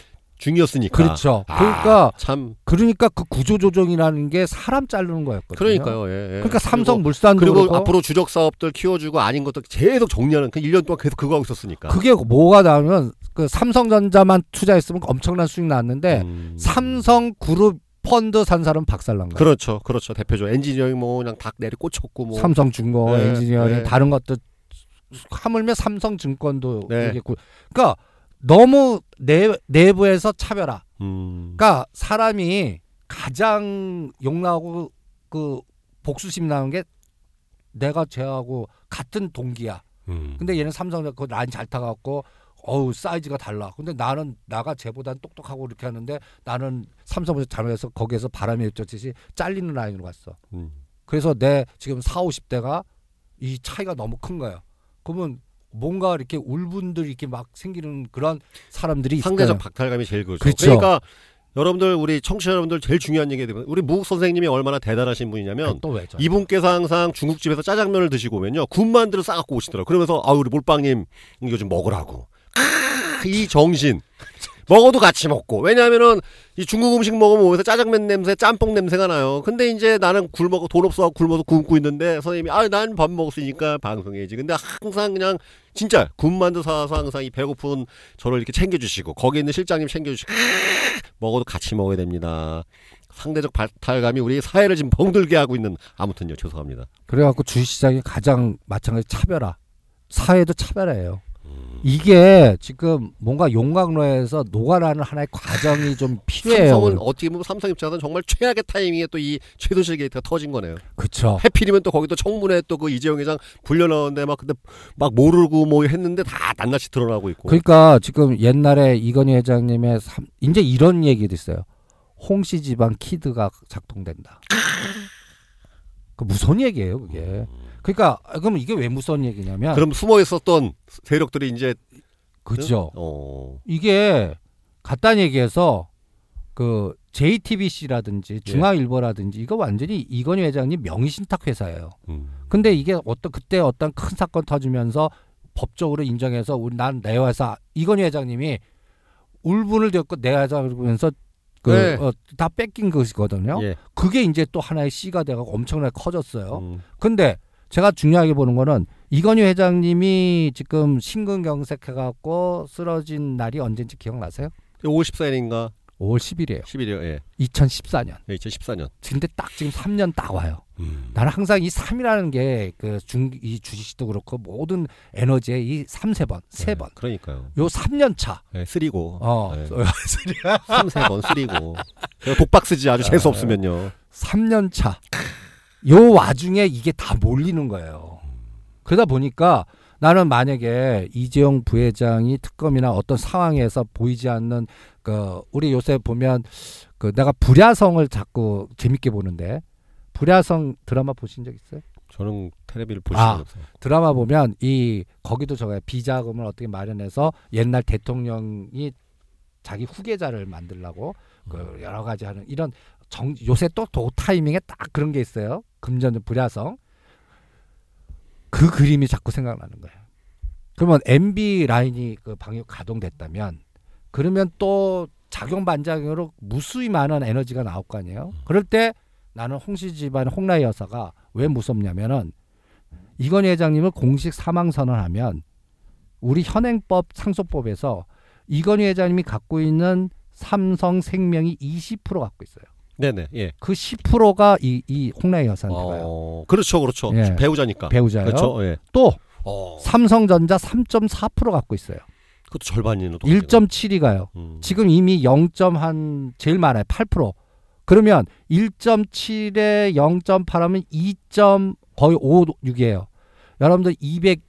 중이었으니까. 그렇죠. 아, 그러니까 참 그러니까 그 구조 조정이라는 게 사람 자르는 거였거든요. 그러니까요. 예, 예. 그러니까 삼성 물산도 그리고, 그리고 그렇고 앞으로 주력 사업들 키워주고 아닌 것도 계속 정리하는 그 1년 동안 계속 그거 하고 있었으니까. 그게 뭐가 나오면 그 삼성전자만 투자했으면 엄청난 수익 났는데 음. 삼성 그룹 펀드 산 사람 박살난 거예요. 그렇죠, 그렇죠. 대표죠. 엔지니어링 뭐 그냥 딱 내리 꽂혔고 뭐. 삼성중공, 네, 엔지니어링 네. 다른 것도 하물며 삼성증권도 네. 얘기했고, 그러니까 너무 내 내부에서 차별화. 음. 그러니까 사람이 가장 열나고 그 복수심 나는 게 내가 쟤하고 같은 동기야. 음. 근데 얘는 삼성 그 라인 잘 타갖고 어우 사이즈가 달라. 근데 나는 나가 쟤보단 똑똑하고 이렇게 하는데 나는 삼성에서 잘못해서 거기에서 바람이 쫓듯이 잘리는 라인으로 갔어. 음. 그래서 내 지금 4, 50대가 이 차이가 너무 큰 거예요. 그러면 뭔가 이렇게 울분들이 이렇게 막 생기는 그런 사람들이 상대적 거예요. 박탈감이 제일 그렇죠. 그렇죠. 그러니까 여러분들 우리 청취자 여러분들 제일 중요한 얘기 드리면 우리 무국 선생님이 얼마나 대단하신 분이냐면 또 왜죠? 이분께서 항상 중국집에서 짜장면을 드시고 오면요 군만두를 싸갖고 오시더라고. 그러면서 아 우리 몰빵님 이거 좀 먹으라고. 크, 이 정신 먹어도 같이 먹고 왜냐하면은 이 중국 음식 먹으면 오면서 짜장면 냄새, 짬뽕 냄새가 나요. 근데 이제 나는 굶어 돈 없어 굶어서 굶고 있는데 선생님이 아 난 밥 먹었으니까 방송해야지. 근데 항상 그냥 진짜 군만두 사와서 항상 이 배고픈 저를 이렇게 챙겨주시고 거기 있는 실장님 챙겨주시고 먹어도 같이 먹어야 됩니다. 상대적 발탈감이 우리 사회를 지금 벙들게 하고 있는 아무튼요 죄송합니다. 그래갖고 주식시장이 가장 마찬가지 차별화. 사회도 차별화예요. 음. 이게 지금 뭔가 용광로에서 녹아나는 하나의 과정이 좀 필요해요. 삼성은 어떻게 보면 삼성 입장에서는 정말 최악의 타이밍에 또 이 최순실 게이트가 터진 거네요. 그쵸. 해필이면 또 거기 또 청문회 또 그 이재용 회장 불려나오는데 막 근데 막 모르고 뭐 했는데 다 낱낱이 드러나고 있고. 그러니까 지금 옛날에 이건희 회장님의 삼, 이제 이런 얘기도 있어요. 홍씨 집안 키드가 작동된다. 그 무서운 얘기예요, 그게. 그러니까 아, 그럼 이게 왜 무서운 얘기냐면 그럼 숨어 있었던 세력들이 이제 그죠. 어. 이게 간단히 얘기해서 그 JTBC라든지 중앙일보라든지 이거 완전히 이건희 회장님 명의신탁 회사예요. 음. 근데 이게 어떤 그때 어떤 큰 사건 터지면서 법적으로 인정해서 우리 난내 회사 이건희 회장님이 울분을 겪고 내 회사 그러면서 그 네. 어, 다 뺏긴 것이거든요. 예. 그게 이제 또 하나의 씨가 돼가고 엄청나게 커졌어요. 음. 근데 제가 중요하게 보는 거는 이건희 회장님이 지금 심근경색해갖고 쓰러진 날이 언젠지 기억나세요? 54년인가 5월 10일이에요. 11일 예. 2014년. 예, 2014년. 근데 딱 지금 3년 딱 와요. 음. 나는 항상 이 3이라는 게 그 중 이 주식도 그렇고 모든 에너지의 이 3, 세 번 세 번. 그러니까요. 요 3년 차. 예, 쓰리고. 어. 예. 삼세 번 쓰리고. 그냥 독박 쓰지 아주 재수 없으면요. 3년 차. 요 와중에 이게 다 몰리는 거예요. 그러다 보니까 나는 만약에 이재용 부회장이 특검이나 어떤 상황에서 보이지 않는 그 우리 요새 보면 그 내가 불야성을 자꾸 재밌게 보는데 불야성 드라마 보신 적 있어요? 저는 텔레비를 보신 아. 적 없어요. 드라마 보면 이 거기도 저거 비자금을 어떻게 마련해서 옛날 대통령이 자기 후계자를 만들라고 그 여러 가지 하는 이런 정 요새 또 도 타이밍에 딱 그런 게 있어요. 금전 불야성 그 그림이 자꾸 생각나는 거예요. 그러면 MB 라인이 그 방역 가동됐다면 그러면 또 작용 반작용으로 무수히 많은 에너지가 나올 거 아니에요. 그럴 때 나는 홍씨 집안 홍라희 여사가 왜 무섭냐면은 이건희 회장님을 공식 사망 선언하면 우리 현행법 상속법에서 이건희 회장님이 갖고 있는 삼성 생명이 20% 갖고 있어요. 네네. 예. 그 10%가 이, 이 홍라희 여사한테 가요. 어, 그렇죠, 그렇죠. 예. 배우자니까. 배우자요. 그렇죠. 예. 또 어, 삼성전자 3.4% 갖고 있어요. 그것도 절반이는 또. 1.7이 가요. 음. 지금 이미 0.한 제일 많아요. 8%. 그러면 1.7에 0.8하면 2. 거의 56이에요. 여러분들 200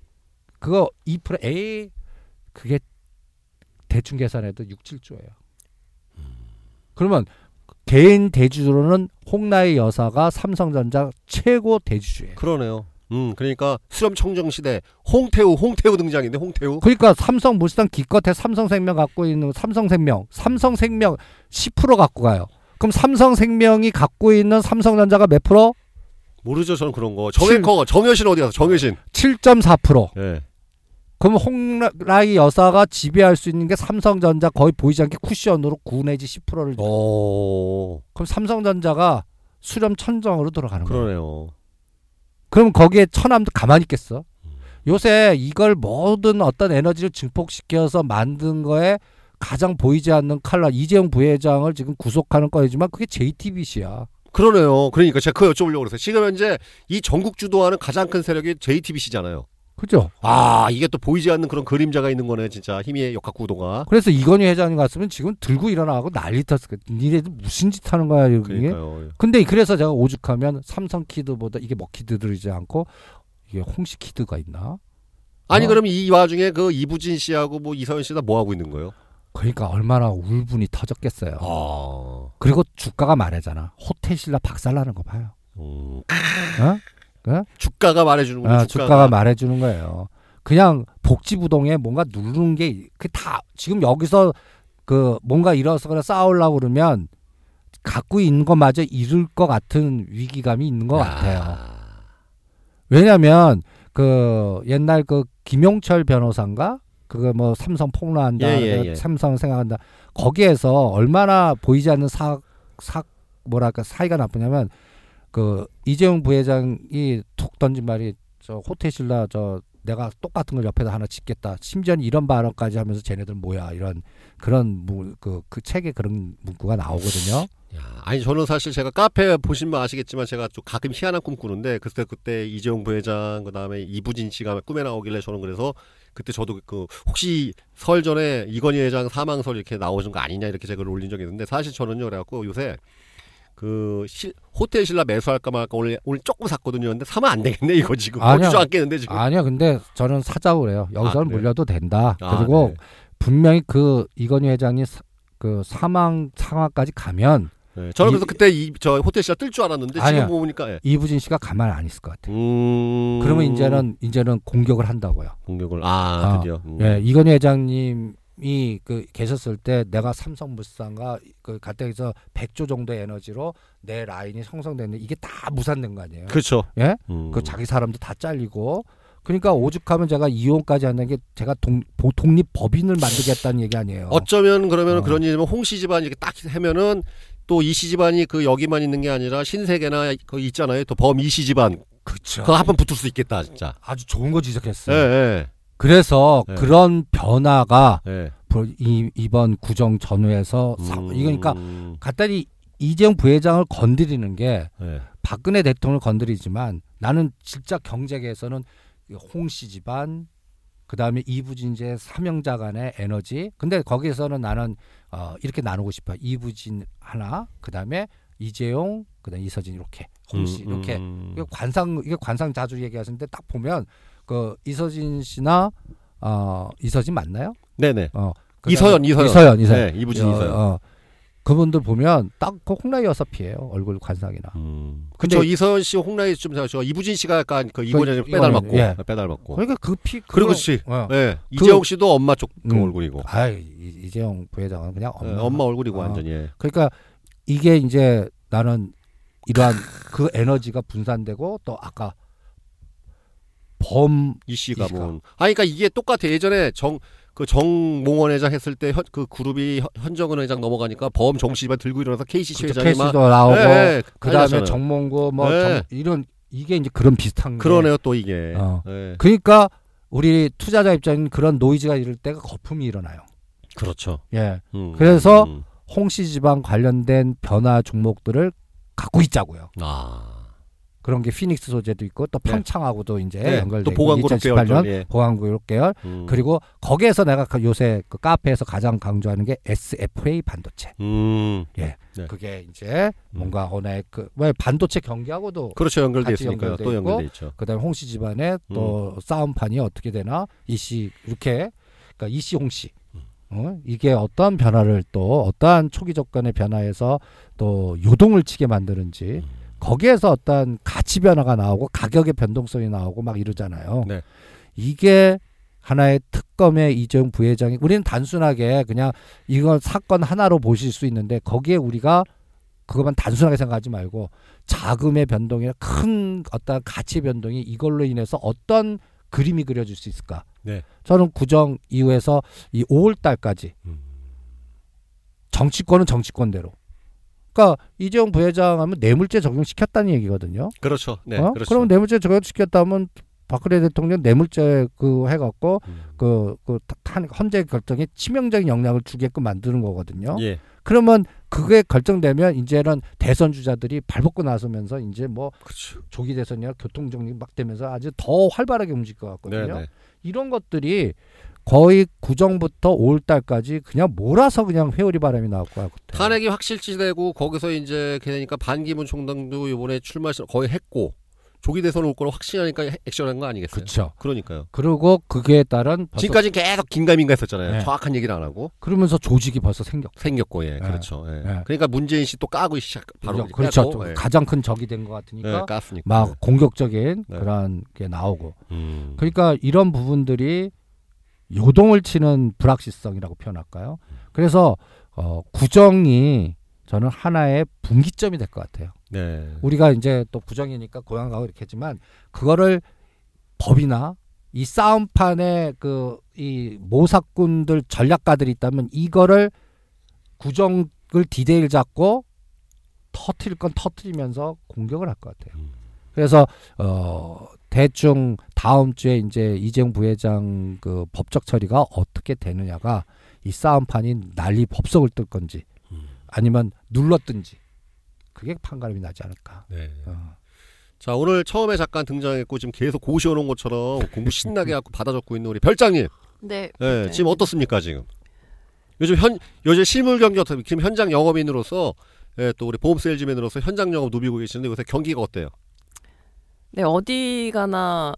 그거 2% 에이 그게 대충 계산해도 6, 7조예요. 그러면 개인 대주주로는 홍나의 여사가 삼성전자 최고 대주주예요. 그러네요. 음, 그러니까 수렴 청정 시대 홍태우, 홍태우 등장인데 홍태우. 그러니까 삼성 물산 기껏해 삼성생명 갖고 있는 삼성생명, 삼성생명 10% 갖고 가요. 그럼 삼성생명이 갖고 있는 삼성전자가 몇 프로? 모르죠, 저는 그런 거. 정혜커, 정여신 어디 가서 정여신. 7.4%. 예. 그럼 홍라이 여사가 지배할 수 있는 게 삼성전자 거의 보이지 않게 쿠션으로 9 내지 10%를. 오, 그럼 삼성전자가 수렴 천정으로 들어가는 거예요. 그러네요. 그럼 거기에 천암도 가만히 있겠어? 요새 이걸 모든 어떤 에너지를 증폭시켜서 만든 거에 가장 보이지 않는 칼라 이재용 부회장을 지금 구속하는 거이지만 그게 JTBC야. 그러네요. 그러니까 제가 그거 여쭤보려고 그랬어요. 지금 현재 이 전국 주도하는 가장 큰 세력이 JTBC잖아요. 그죠? 아, 이게 또 보이지 않는 그런 그림자가 있는 거네, 진짜. 힘의 역학구도가. 그래서 이건희 회장님 같으면 지금 들고 일어나고 난리 떴을 거야. 니네들 무슨 짓 하는 거야, 여기. 그러니까요. 근데 그래서 제가 오죽하면 삼성 키드보다 이게 먹키드 들이지 않고 이게 홍시 키드가 있나? 아니, 어. 그럼 이 와중에 그 이부진 씨하고 뭐 이서연 씨다 뭐 하고 있는 거예요? 그러니까 얼마나 울분이 터졌겠어요. 아. 그리고 주가가 말하잖아. 호텔 신라 박살나는 거 봐요. 음. 어? 주가가 말해주는. 아, 주가가 말해주는 거예요. 그냥 복지부동에 뭔가 누르는 게 그 다 지금 여기서 그 뭔가 일어서거나 싸우려고 그러면 갖고 있는 것마저 잃을 것 같은 위기감이 있는 것 같아요. 왜냐하면 그 옛날 그 김용철 변호사인가 그거 뭐 삼성 폭로한다, 예, 예, 예. 삼성 생각한다 거기에서 얼마나 보이지 않는 사, 사 뭐랄까 사이가 나쁘냐면 그 이재용 부회장이 툭 던진 말이 저 호텔신라 저 내가 똑같은 걸 옆에다 하나 짓겠다. 심지어 는 이런 발언까지 하면서 쟤네들 뭐야 이런 그런 그그 그 책에 그런 문구가 나오거든요. 야, 아니 저는 사실 제가 카페 보시면 아시겠지만 제가 좀 가끔 희한한 꿈 꾸는데 그때 그때 이재용 부회장 그다음에 이부진 씨가 꿈에 나오길래 저는 그래서 그때 저도 그 혹시 설 전에 이건희 회장 사망설 이렇게 나오는 거 아니냐 이렇게 제가 올린 적이 있는데 사실 저는요 그래갖고 요새 그 실, 호텔 신라 매수할까 말까 오늘 오늘 조금 샀거든요. 근데 사면 안 되겠네 이거 지금 아니야. 거주도 않겠는데 지금. 아니야, 근데 저는 사자고 그래요. 여기서는 아? 물려도 된다. 아, 그리고 네. 분명히 그 이건희 회장이 사, 그 사망 상황까지 가면 네, 저는 그래서 이- 그때 이 저 호텔 신라 뜰줄 알았는데 아니야. 지금 보니까 예. 이부진 씨가 가만 안 있을 것 같아. 요 음. 그러면 이제는 이제는 공격을 한다고요. 공격을 아, 아, 드디어. 음. 예, 이건희 회장님 이그 계셨을 때 내가 삼성물산과 그 가뜩해서 100조 정도의 에너지로 내 라인이 형성됐는데 이게 다 무산된 거 아니에요? 그렇죠. 예? 음. 그 자기 사람도 다 잘리고 그러니까 오죽하면 제가 이혼까지 한다는 게 제가 동, 보- 독립 법인을 만들겠다는 얘기 아니에요. 어쩌면 그러면 어. 그런 일이면 홍씨 집안 이렇게 딱 하면은 또 이씨 집안이 그 여기만 있는 게 아니라 신세계나 그 있잖아요. 또 범 이씨 집안 그렇죠. 그거 한번 붙을 수 있겠다 진짜. 아주 좋은 거 예, 지적했어요. 예, 그래서 예. 그런 변화가 예. 보- 이, 이번 구정 전후에서 사- 음, 이거니까 간단히 이재용 부회장을 건드리는 게 예. 박근혜 대통령을 건드리지만 나는 진짜 경제계에서는 홍씨 집안 그다음에 이부진제 삼형자 간의 에너지 근데 거기에서는 나는 어, 이렇게 나누고 싶어 이부진 하나 그다음에 이재용 그다음에 이서진 이렇게 홍씨 음, 이렇게 음. 이게 관상 이게 관상 자주 얘기하시는데 딱 보면 그 이서진 씨나 어 이서진 맞나요? 네네. 어 이서연, 이서연. 이서연 이서연 네, 이부진 어, 이서연. 어, 그분들 보면 딱 그 홍라이 여사피예요 얼굴 관상이나 음. 근데- 그쵸 이서연 씨, 홍라희 좀저 이부진 씨가 약간 그 이번에 이거는- 빼닮았고, 예. 빼닮았고. 그러니까 그피 그리고 씨, 어. 예. 이재용 씨도 엄마 쪽그 음. 얼굴이고, 아 이재용 부회장은 그냥 예, 엄마. 엄마, 얼굴이고 어. 완전히. 예. 그러니까 이게 이제 나는 이러한 그 에너지가 분산되고 또 아까 범이 씨가 이 씨가. 뭐, 아, 그러니까 이게 똑같아. 예전에 정 그 정몽원 회장 했을 때 그 그룹이 현- 현정은 회장 넘어가니까 범 정씨만 들고 일어나서 KCC 회장이 막 나오고 예, 그 다음에 난리났잖아요. 정몽구 뭐 네. 정- 이런 이게 이제 그런 비슷한 게. 그러네요 또 이게. 어. 예. 그러니까 우리 투자자 입장인 그런 노이즈가 이럴 때가 거품이 일어나요. 그렇죠. 예. 음, 그래서 음. 홍씨 지방 관련된 변화 종목들을 갖고 있자고요. 아. 그런 게 피닉스 소재도 있고 또 네. 평창하고도 이제 네, 연결되고 또 보강그룹 2018년 계열, 예. 보강그룹 계열 음. 그리고 거기에서 내가 그 요새 그 카페에서 가장 강조하는 게 SFA 반도체. 음. 네. 그게 이제 뭔가 하나의 그왜 반도체 경기하고도 그렇죠 연결돼. 연결돼 또 연결돼 있죠. 그다음에 홍씨 집안의 또 싸움판이 어떻게 되나 이씨 이렇게 그러니까 이씨 홍씨 어? 이게 어떠한 변화를 또 어떠한 초기 조건의 변화에서 또 요동을 치게 만드는지 거기에서 어떠한 가치 변화가 나오고 가격의 변동성이 나오고 막 이러잖아요. 네. 이게 하나의 특검의 이재용 부회장이 우리는 단순하게 그냥 이건 사건 하나로 보실 수 있는데 거기에 우리가 그것만 단순하게 생각하지 말고 자금의 변동이나 큰 어떤 가치 변동이 이걸로 인해서 어떤 그림이 그려질 수 있을까? 네. 저는 구정 이후에서 이 5월 달까지 음. 정치권은 정치권대로. 그러니까 이재용 부회장 하면 뇌물죄 적용시켰다는 얘기거든요. 그렇죠. 네. 어? 그렇죠. 그러면 뇌물죄 적용시켰다면 박근혜 대통령 뇌물죄 그 해갖고 음. 그, 그, 탄, 헌재 결정에 치명적인 영향을 주게끔 만드는 거거든요. 예. 그러면 그게 결정되면 이제는 대선 주자들이 발벗고 나서면서 이제 뭐 그렇죠. 조기 대선이나 교통 정리 막 되면서 아주 더 활발하게 움직일 것 같거든요. 네, 네. 이런 것들이 거의 구정부터 5월 달까지 그냥 몰아서 그냥 회오리 바람이 나올 것 같아요. 탄핵이 확실시되고 거기서 이제 걔니까 반기문 총장도 이번에 출마 거의 했고 조기 대선 올 거로 확신하니까 액션한 거 아니겠어요? 그렇죠. 그러니까요. 그리고 그게 따른 지금까지 계속 긴가민가 했었잖아요. 네. 정확한 얘기를 안 하고 그러면서 조직이 벌써 생겼고 생겼고 예, 네. 그렇죠. 예. 네. 그러니까 문재인 씨 또 까고 시작 바로 그렇죠. 까고, 예. 가장 큰 적이 된 것 같으니까 네, 깠으니까. 막 공격적인 네. 그런 게 나오고 음. 그러니까 이런 부분들이 요동을 치는 불확실성이라고 표현할까요? 그래서 어, 구정이 저는 하나의 분기점이 될 것 같아요. 네. 우리가 이제 또 구정이니까 고향 가고 이렇게 했지만 그거를 법이나 이 싸움판에 그 이 모사꾼들 전략가들이 있다면 이거를 구정을 디테일 잡고 터트릴 건 터트리면서 공격을 할 것 같아요. 음. 그래서 어 대충 다음 주에 이제 이재용 부회장 그 법적 처리가 어떻게 되느냐가 이 싸움판이 난리 법석을 뜰 건지 음. 아니면 눌렀든지 그게 판가름이 나지 않을까. 네. 어. 자 오늘 처음에 잠깐 등장했고 지금 계속 고시오는 것처럼 공부 신나게 갖고 받아 적고 있는 우리 별장님. 네. 예, 지금 어떻습니까 지금? 요즘 현 요즘 실물 경기 어떻게 지금 현장 영업인으로서 예, 또 우리 보험 세일즈맨으로서 현장 영업 누비고 계시는데 요새 경기가 어때요? 네, 어디 가나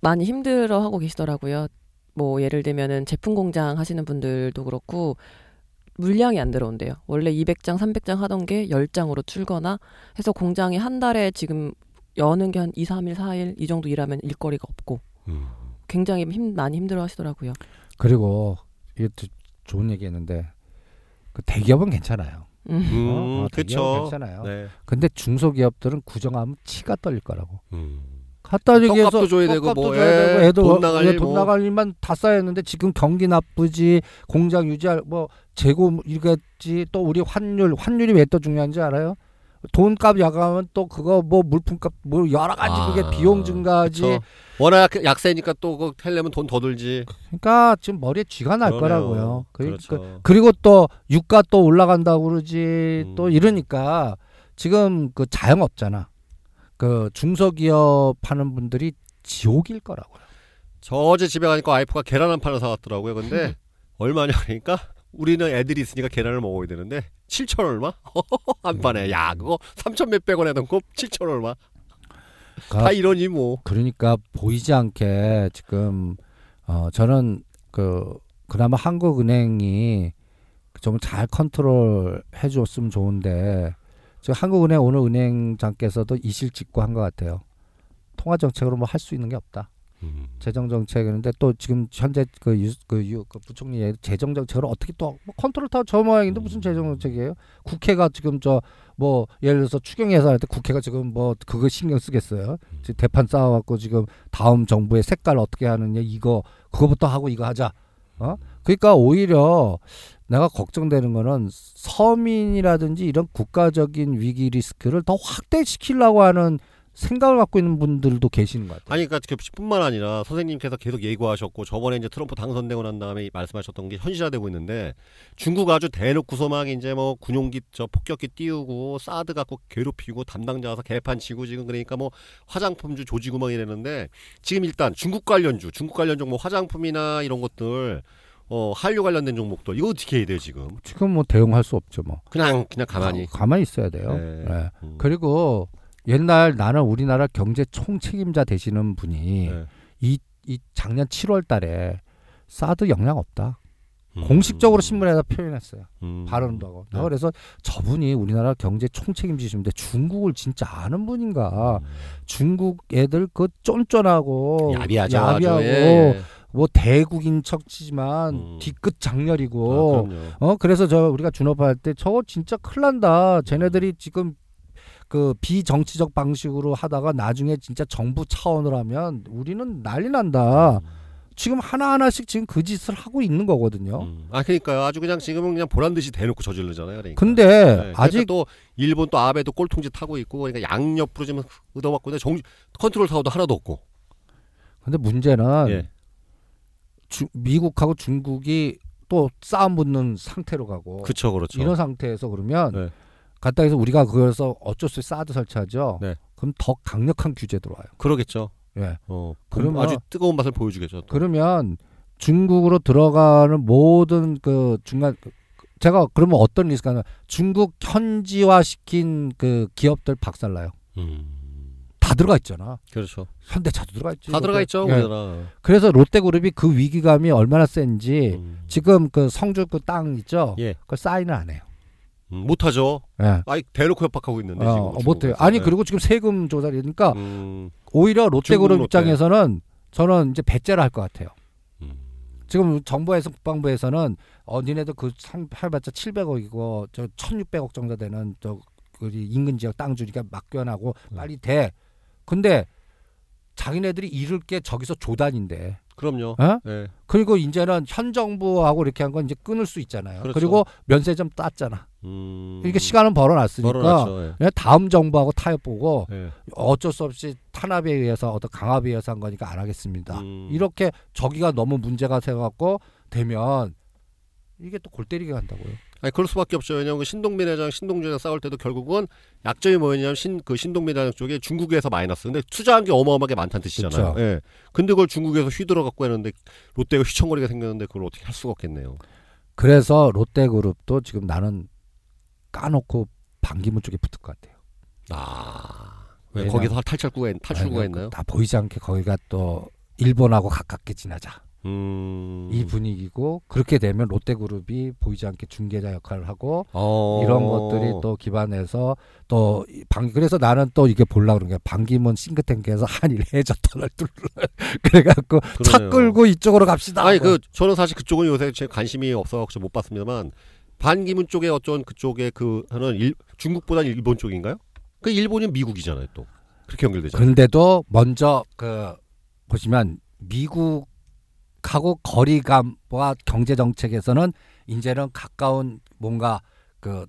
많이 힘들어 하고 계시더라고요. 뭐 예를 들면은 제품 공장 하시는 분들도 그렇고 물량이 안 들어온대요. 원래 200장, 300장 하던 게 10장으로 줄거나 해서 공장이 한 달에 지금 여는 게 한 2, 3일, 4일 이 정도 일하면 일거리가 없고 굉장히 힘 많이 힘들어 하시더라고요. 그리고 이것도 좋은 얘기 했는데 그 대기업은 괜찮아요. 음. 음, 어, 어, 대기업은 그렇죠. 괜찮아요. 네. 근데 중소기업들은 구정하면 치가 떨릴 거라고. 음. 갖다 얘기해서 떡값도 줘야 되고 뭐, 줘야 예, 되고 돈 나갈 예, 일돈 뭐. 나갈 일만 다 쌓였는데 지금 경기 나쁘지 공장 유지할 뭐 재고 이겠지 또 우리 환율 환율이 왜 또 중요한지 알아요? 돈값 야가면 또 그거 뭐 물품값 뭐 여러 가지 아, 그게 비용 증가지. 그쵸. 워낙 약세니까 또 그거 텔려면 돈 더 들지. 그러니까 지금 머리에 쥐가 날 그러네요. 거라고요. 그, 그렇죠. 그, 그리고 또 유가 또 올라간다고 그러지 음. 또 이러니까 지금 그 자영업자나 그 중소기업 하는 분들이 지옥일 거라고요. 저 어제 집에 가니까 와이프가 계란 한 판을 사왔더라고요. 근데 얼마냐 그러니까 우리는 애들이 있으니까 계란을 먹어야 되는데 7천 얼마? 한 판에 야 그거 3천 몇백 원 하던 거 7천 얼마? 다 이러니 뭐. 그러니까 보이지 않게 지금 어 저는 그 그나마 한국은행이 좀 잘 컨트롤 해줬으면 좋은데 지금 한국은행 오늘 은행장께서도 이실직고 한 것 같아요. 통화 정책으로 뭐 할 수 있는 게 없다. 재정 정책인데 또 지금 현재 그, 유, 그, 유, 그 부총리 재정 정책으로 어떻게 또 뭐 컨트롤 타워 저 모양인데 무슨 재정 정책이에요? 국회가 지금 저 뭐 예를 들어서 추경 예산할 때 국회가 지금 뭐 그거 신경 쓰겠어요? 지금 대판 쌓아갖고 지금 다음 정부의 색깔 어떻게 하느냐 이거 그거부터 하고 이거 하자. 어? 그러니까 오히려 내가 걱정되는 거는 서민이라든지 이런 국가적인 위기 리스크를 더 확대시키려고 하는 생각을 갖고 있는 분들도 계시는 것 같아요. 아니 그러니까 그뿐만 아니라 선생님께서 계속 예고하셨고 저번에 이제 트럼프 당선되고 난 다음에 말씀하셨던 게 현실화되고 있는데 중국 아주 대놓고서 막 이제 뭐 군용기 저 폭격기 띄우고 사드 갖고 괴롭히고 담당자 와서 개판 치고 지금 그러니까 뭐 화장품주 조지고 막 이랬는데 지금 일단 중국 관련주 중국 관련 종목 화장품이나 이런 것들 어 한류 관련된 종목들 이거 어떻게 해야 돼요 지금 지금 뭐 대응할 수 없죠 뭐. 그냥 그냥 가만히 어, 가만히 있어야 돼요. 네. 예. 음. 그리고 옛날 나는 우리나라 경제 총책임자 되시는 분이 네. 이, 이 작년 7월 달에 사드 영향 없다. 음. 공식적으로 신문에다 표현했어요. 음. 발언도 하고. 네. 그래서 저분이 우리나라 경제 총책임지시는데 중국을 진짜 아는 분인가. 중국 애들 그 쫀쫀하고 야비하죠. 야비하고 아주. 예. 뭐 대국인 척치지만 음. 뒤끝 아, 장렬이고 그럼요. 어 그래서 저 우리가 준업할 때 저거 진짜 큰일 난다. 쟤네들이 지금 그 비정치적 방식으로 하다가 나중에 진짜 정부 차원으로 하면 우리는 난리 난다. 지금 하나하나씩 지금 그 짓을 하고 있는 거거든요. 음. 아 그러니까요. 아주 그냥 지금은 그냥 보란 듯이 대놓고 저지르잖아요. 그러니까. 근데 네, 그러니까 아직 또 일본 또 아베도 꼴통짓 하고 있고 그러니까 양옆으로 지금 얻어맞고 있는데 정 컨트롤 타워도 하나도 없고. 근데 문제는 예. 주- 미국하고 중국이 또 싸움 붙는 상태로 가고 그렇죠, 그렇죠. 이런 상태에서 그러면 네. 갔다 해서 우리가 그래서 어쩔 수 없이 사드 설치하죠. 네. 그럼 더 강력한 규제 들어와요. 그러겠죠. 예. 어, 그러면- 그러면 아주 뜨거운 맛을 보여주겠죠. 또. 그러면 중국으로 들어가는 모든 그 중간 제가 그러면 어떤 리스크가 중국 현지화 시킨 그 기업들 박살나요. 음. 다 들어가 있잖아. 그렇죠. 현대차도 들어가 있지. 다 들어가 있죠, 예. 우리나라. 그래서 롯데그룹이 그 위기감이 얼마나 센지 음. 지금 그 성주 그 땅 있죠. 예. 그걸 사인을 안 해요. 음, 못하죠. 예. 아이 대놓고 협박하고 있는데 어, 지금. 어, 못해요. 아니 예. 그리고 지금 세금 조사리니까 음, 오히려 롯데그룹 중국 롯데. 입장에서는 저는 이제 배째를 할 것 같아요. 음. 지금 정부에서 국방부에서는 어 니네들 그 상- 해봤자 700억이고 저 1,600억 정도 되는 저 우리 인근 지역 땅 주니까 맡겨놔고 네. 빨리 돼. 근데 자기네들이 잃을 게 저기서 조단인데. 그럼요. 어? 예. 그리고 이제는 현 정부하고 이렇게 한 건 이제 끊을 수 있잖아요. 그렇죠. 그리고 면세 점 땄잖아. 음. 이렇게 시간은 벌어놨으니까 벌어놨죠. 예. 그냥 다음 정부하고 타협 보고 예. 어쩔 수 없이 탄압에 의해서 어떤 강압에 의해서 한 거니까 안 하겠습니다. 음. 이렇게 저기가 너무 문제가 돼갖고 되면 이게 또 골 때리게 간다고요. 아니 그럴 수밖에 없죠. 왜냐하면 그 신동빈 회장, 신동준이랑 싸울 때도 결국은 약점이 뭐였냐면 신 그 신동빈 회장 쪽에 중국에서 마이너스. 근데 투자한 게 어마어마하게 많다는 뜻이잖아요. 그쵸. 예. 근데 그걸 중국에서 휘들어 갖고 했는데 롯데가 휘청거리게 생겼는데 그걸 어떻게 할 수가 없겠네요. 그래서 롯데그룹도 지금 나는 까놓고 반기문 쪽에 붙을 것 같아요. 아. 왜? 거기서 탈출구가 있- 탈출구가 아니, 있나요? 다 보이지 않게 거기가 또 일본하고 가깝게 지나자 음. 이 분위기고 그렇게 되면 롯데그룹이 보이지 않게 중개자 역할을 하고 어. 이런 것들이 또 기반해서 또 방 그래서 나는 또 이게 볼라 그런 게 반기문 싱크탱크에서 한일 해저 터널 뚫는 그래갖고 차 그러네요. 끌고 이쪽으로 갑시다. 아니 하고. 그 저는 사실 그쪽은 요새 제 관심이 없어서 못 봤습니다만 반기문 쪽에 어쩐 그쪽에 그 하는 일, 중국보다는 일본 쪽인가요? 그 일본이 미국이잖아요 또 그렇게 연결되잖아요. 그런데도 먼저 그 보시면 미국하고 거리감과 경제 정책에서는 이제는 가까운 뭔가 그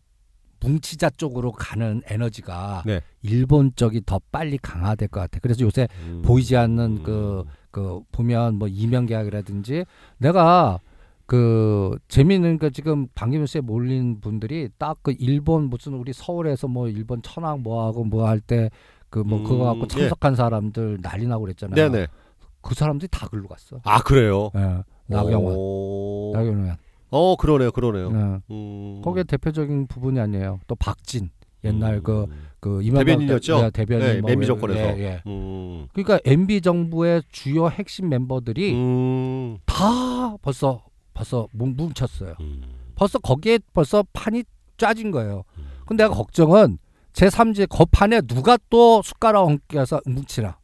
뭉치자 쪽으로 가는 에너지가 네. 일본 쪽이 더 빨리 강화될 것 같아. 그래서 요새 음. 보이지 않는 그, 그 보면 뭐 이명 계약이라든지 내가 그 재미있는 그 지금 방기문스에 몰린 분들이 딱 그 일본 무슨 우리 서울에서 뭐 일본 천황 뭐 하고 뭐 할 때 그뭐 음, 그거 갖고 예. 참석한 사람들 난리 나고 그랬잖아요. 네네. 그 사람들이 다 글로 갔어. 아 그래요. 예. 나경원. 오. 나경원. 어 그러네요, 그러네요. 예. 음. 거기에 대표적인 부분이 아니에요. 또 박진 옛날 그 음. 그 대변인이었죠? 대- 예, 대변인 네, 뭐 MB 예, 정권에서. 예, 예. 음. 그러니까 MB 정부의 주요 핵심 멤버들이 음. 다 벌써 벌써 뭉- 뭉쳤어요. 음. 벌써 거기에 벌써 판이 짜진 거예요. 근데 내가 걱정은 제 3지 거 판에 누가 또 숟가락 얹겨서 뭉치나.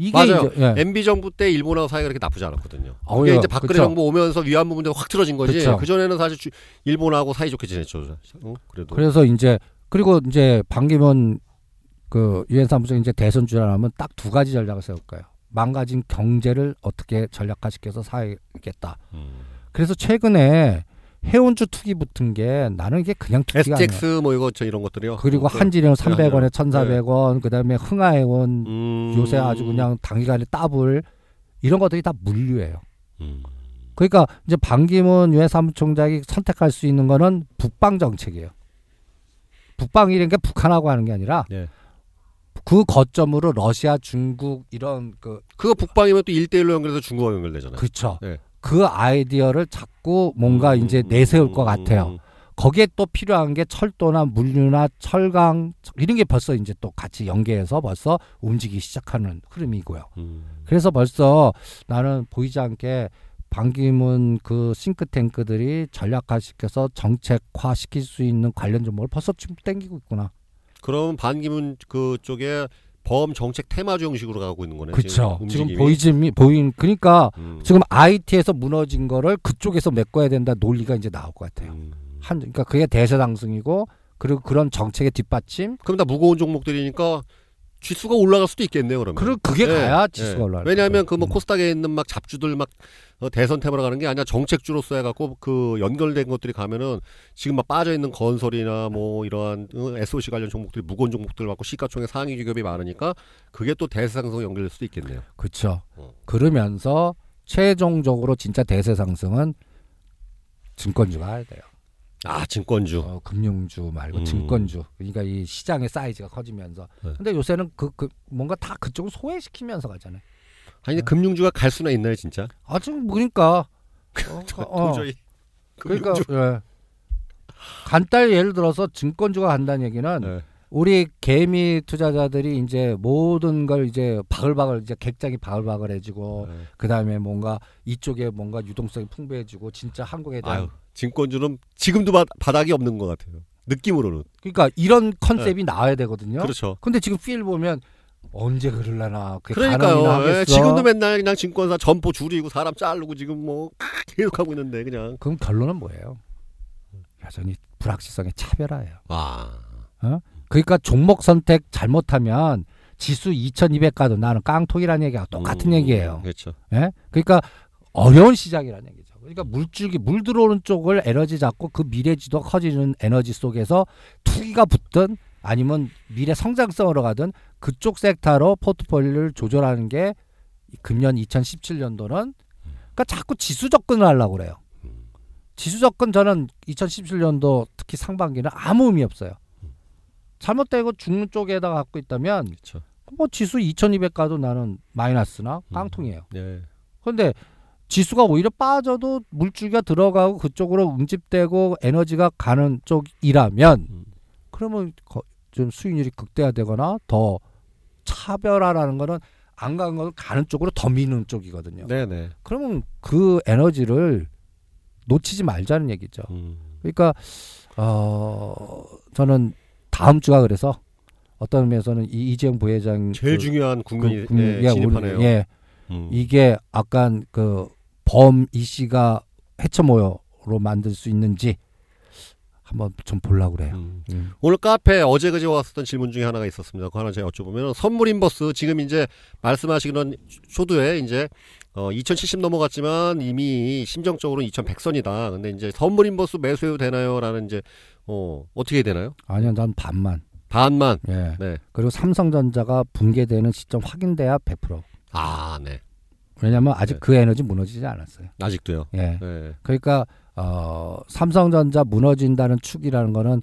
이게 맞아요. 이제 예. MB 정부 때 일본하고 사이가 그렇게 나쁘지 않았거든요. 어휴, 그게 이제 박근혜 그쵸. 정부 오면서 위안부 문제가 확 틀어진 거지. 그 전에는 사실 주- 일본하고 사이좋게 지냈죠. 어? 그래도. 그래서 이제 그리고 이제 반기문 그 유엔 사무소 이제 대선 주자하면 딱 두 가지 전략을 세울 거예요. 망가진 경제를 어떻게 전략화시켜서 사야겠다. 음. 그래서 최근에 해운주 투기 붙은 게 나는 이게 그냥 투기가 아니야. STX 뭐 이거 저 이런 것들이요. 그리고 어, 한진해운 300원에 네. 1,400원, 그다음에 흥하해운 음. 요새 아주 그냥 단기간에 따블 이런 것들이 다 물류예요. 음. 그러니까 이제 반기문 유엔 사무총장이 선택할 수 있는 거는 북방 정책이에요. 북방이라는 게 북한하고 하는 게 아니라 네. 그 거점으로 러시아, 중국 이런 그 그거 북방이면 또 1대1로 연결해서 중국과 연결되잖아요. 그쵸. 네. 그 아이디어를 자꾸 뭔가 음, 이제 음, 내세울 음, 것 같아요. 음. 거기에 또 필요한 게 철도나 물류나 철강 이런 게 벌써 이제 또 같이 연계해서 벌써 움직이기 시작하는 흐름이고요. 음. 그래서 벌써 나는 보이지 않게 반기문 그 싱크탱크들이 전략화시켜서 정책화 시킬 수 있는 관련 정보를 벌써 지금 땡기고 있구나. 그럼 반기문 그쪽에 범 정책 테마주 형식으로 가고 있는 거네. 그렇죠. 지금. 보이지 보인 그러니까 음. 지금 IT에서 무너진 거를 그쪽에서 메꿔야 된다 논리가 이제 나올 것 같아요. 음. 한 그러니까 그게 대세 상승이고 그리고 그런 정책의 뒷받침 그럼 다 무거운 종목들이니까 지수가 올라갈 수도 있겠네요. 그러면. 그 그게 네, 가야 네. 지수가 올라갈 왜냐하면 그 거예요. 뭐 음. 코스닥에 있는 막 잡주들 막 어, 대선 테마로 가는 게 아니라 정책주로서 해갖고 그 연결된 것들이 가면은 지금 막 빠져 있는 건설이나 뭐 이러한 어, SOC 관련 종목들이 무거운 종목들 갖고 시가총액 상위 기업이 많으니까 그게 또 대세상승 연결될 수도 있겠네요. 그렇죠. 어. 그러면서 최종적으로 진짜 대세 상승은 증권주가 해야 돼요. 아 증권주. 어, 금융주 말고 음. 증권주. 그러니까 이 시장의 사이즈가 커지면서. 네. 근데 요새는 그, 그 뭔가 다 그쪽을 소외시키면서 가잖아요. 아니 근데 금융주가 갈 수나 있나요 진짜? 아 지금 그러니까 어, 어, 도저히. 그러니까. 예. 간단히 예를 들어서 증권주가 간다는 얘기는 네. 우리 개미 투자자들이 이제 모든 걸 이제 바글바글 이제 객장이 바글바글해지고 네. 그다음에 뭔가 이쪽에 뭔가 유동성이 풍부해지고 진짜 한국에 대한 아유 증권주는 지금도 바, 바닥이 없는 것 같아요. 느낌으로는. 그러니까 이런 컨셉이 나와야 되거든요. 그렇죠. 근데 지금 필 보면 언제 그럴라나 그러니까요. 예? 지금도 맨날 그냥 증권사 점포 줄이고 사람 자르고 지금 뭐 계속 하고 있는데 그냥. 그럼 결론은 뭐예요? 여전히 불확실성의 차별화예요. 와. 그러니까 종목 선택 잘못하면 지수 2200 가도 나는 깡통이라는 얘기가 똑같은 음, 얘기예요. 그렇죠. 예? 그러니까 어려운 시장이라는 얘기죠. 그러니까 물줄기 물 들어오는 쪽을 에너지 잡고 그 미래지도 커지는 에너지 속에서 투기가 붙든 아니면 미래 성장성으로 가든 그쪽 섹터로 포트폴리오를 조절하는 게 금년 2017년도는 그러니까 자꾸 지수 접근을 하려고 그래요. 지수 접근 저는 2017년도 특히 상반기는 아무 의미 없어요. 잘못되고 죽는 쪽에다가 갖고 있다면 그렇죠. 뭐 지수 2200 가도 나는 마이너스나 음. 깡통이에요. 예. 그런데 지수가 오히려 빠져도 물줄기가 들어가고 그쪽으로 응집되고 에너지가 가는 쪽이라면 음. 그러면 거- 좀 수익률이 극대화되거나 더 차별화라는 거는 안 가는 건 가는 쪽으로 더 미는 쪽이거든요. 네, 네. 그러면 그 에너지를 놓치지 말자는 얘기죠. 음. 그러니까 어 저는 다음 주가 그래서 어떤 의미에서는 이 이재용 부회장 제일 그- 중요한 국면이 그 예, 예, 진입하네요. 예, 음. 이게 약간 그 범 이 씨가 해처모여로 만들 수 있는지 한번 좀 보려고 그래요. 음. 음. 오늘 카페 어제 그제 왔었던 질문 중에 하나가 있었습니다. 그 하나 제가 여쭤보면 선물 인버스 지금 이제 말씀하시는 쇼드에 이제 어 2070 넘어갔지만 이미 심정적으로 2100선이다. 근데 이제 선물 인버스 매수해도 되나요?라는 이제 어 어떻게 되나요? 아니요, 난 반만. 반만. 예. 네. 그리고 삼성전자가 붕괴되는 시점 확인돼야 100%. 아, 네. 왜냐하면 아직 네. 그 에너지 무너지지 않았어요. 아직도요. 예. 네. 그러니까 어 삼성전자 무너진다는 축이라는 거는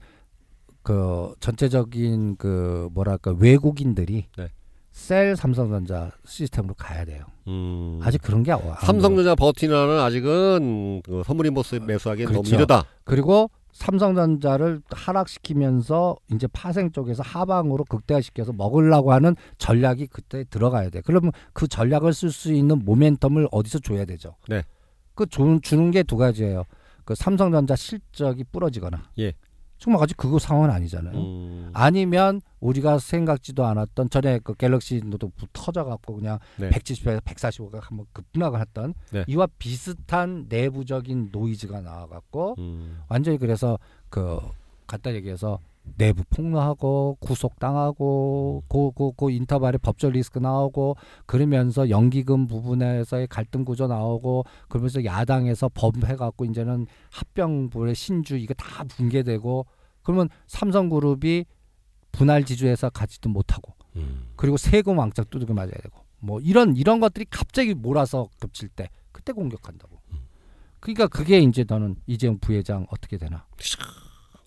그 전체적인 그 뭐랄까 외국인들이 네. sell 삼성전자 시스템으로 가야 돼요. 음. 아직 그런 게안 삼성전자 버티나는 아직은 그 선물 인버스 매수하기엔 너무 그렇죠. 이르다. 그리고 삼성전자를 하락시키면서 이제 파생 쪽에서 하방으로 극대화시켜서 먹으려고 하는 전략이 그때 들어가야 돼. 그러면 그 전략을 쓸 수 있는 모멘텀을 어디서 줘야 되죠? 네. 그 주, 주는 게 두 가지예요. 그 삼성전자 실적이 부러지거나. 예. 정말 아직 그거 상황은 아니잖아요. 음. 아니면 우리가 생각지도 않았던 전에 그 갤럭시 노트북 터져갖고 그냥 네. 170에서 145가 한번 급락을 했던 네. 이와 비슷한 내부적인 노이즈가 나와갖고 음. 완전히 그래서 그 간단히 얘기해서 내부 폭로하고 구속당하고 고고 그 인터벌에 법적 리스크 나오고 그러면서 연기금 부분에서의 갈등 구조 나오고 그러면서 야당에서 법 해 갖고 이제는 합병부의 신주 이거 다 붕괴되고 그러면 삼성그룹이 분할 지주에서 가지도 못하고 음. 그리고 세금 왕창 두들겨 맞아야 되고 뭐 이런 이런 것들이 갑자기 몰아서 겹칠 때 그때 공격한다고. 그러니까 그게 이제 너는 이재용 부회장 어떻게 되나?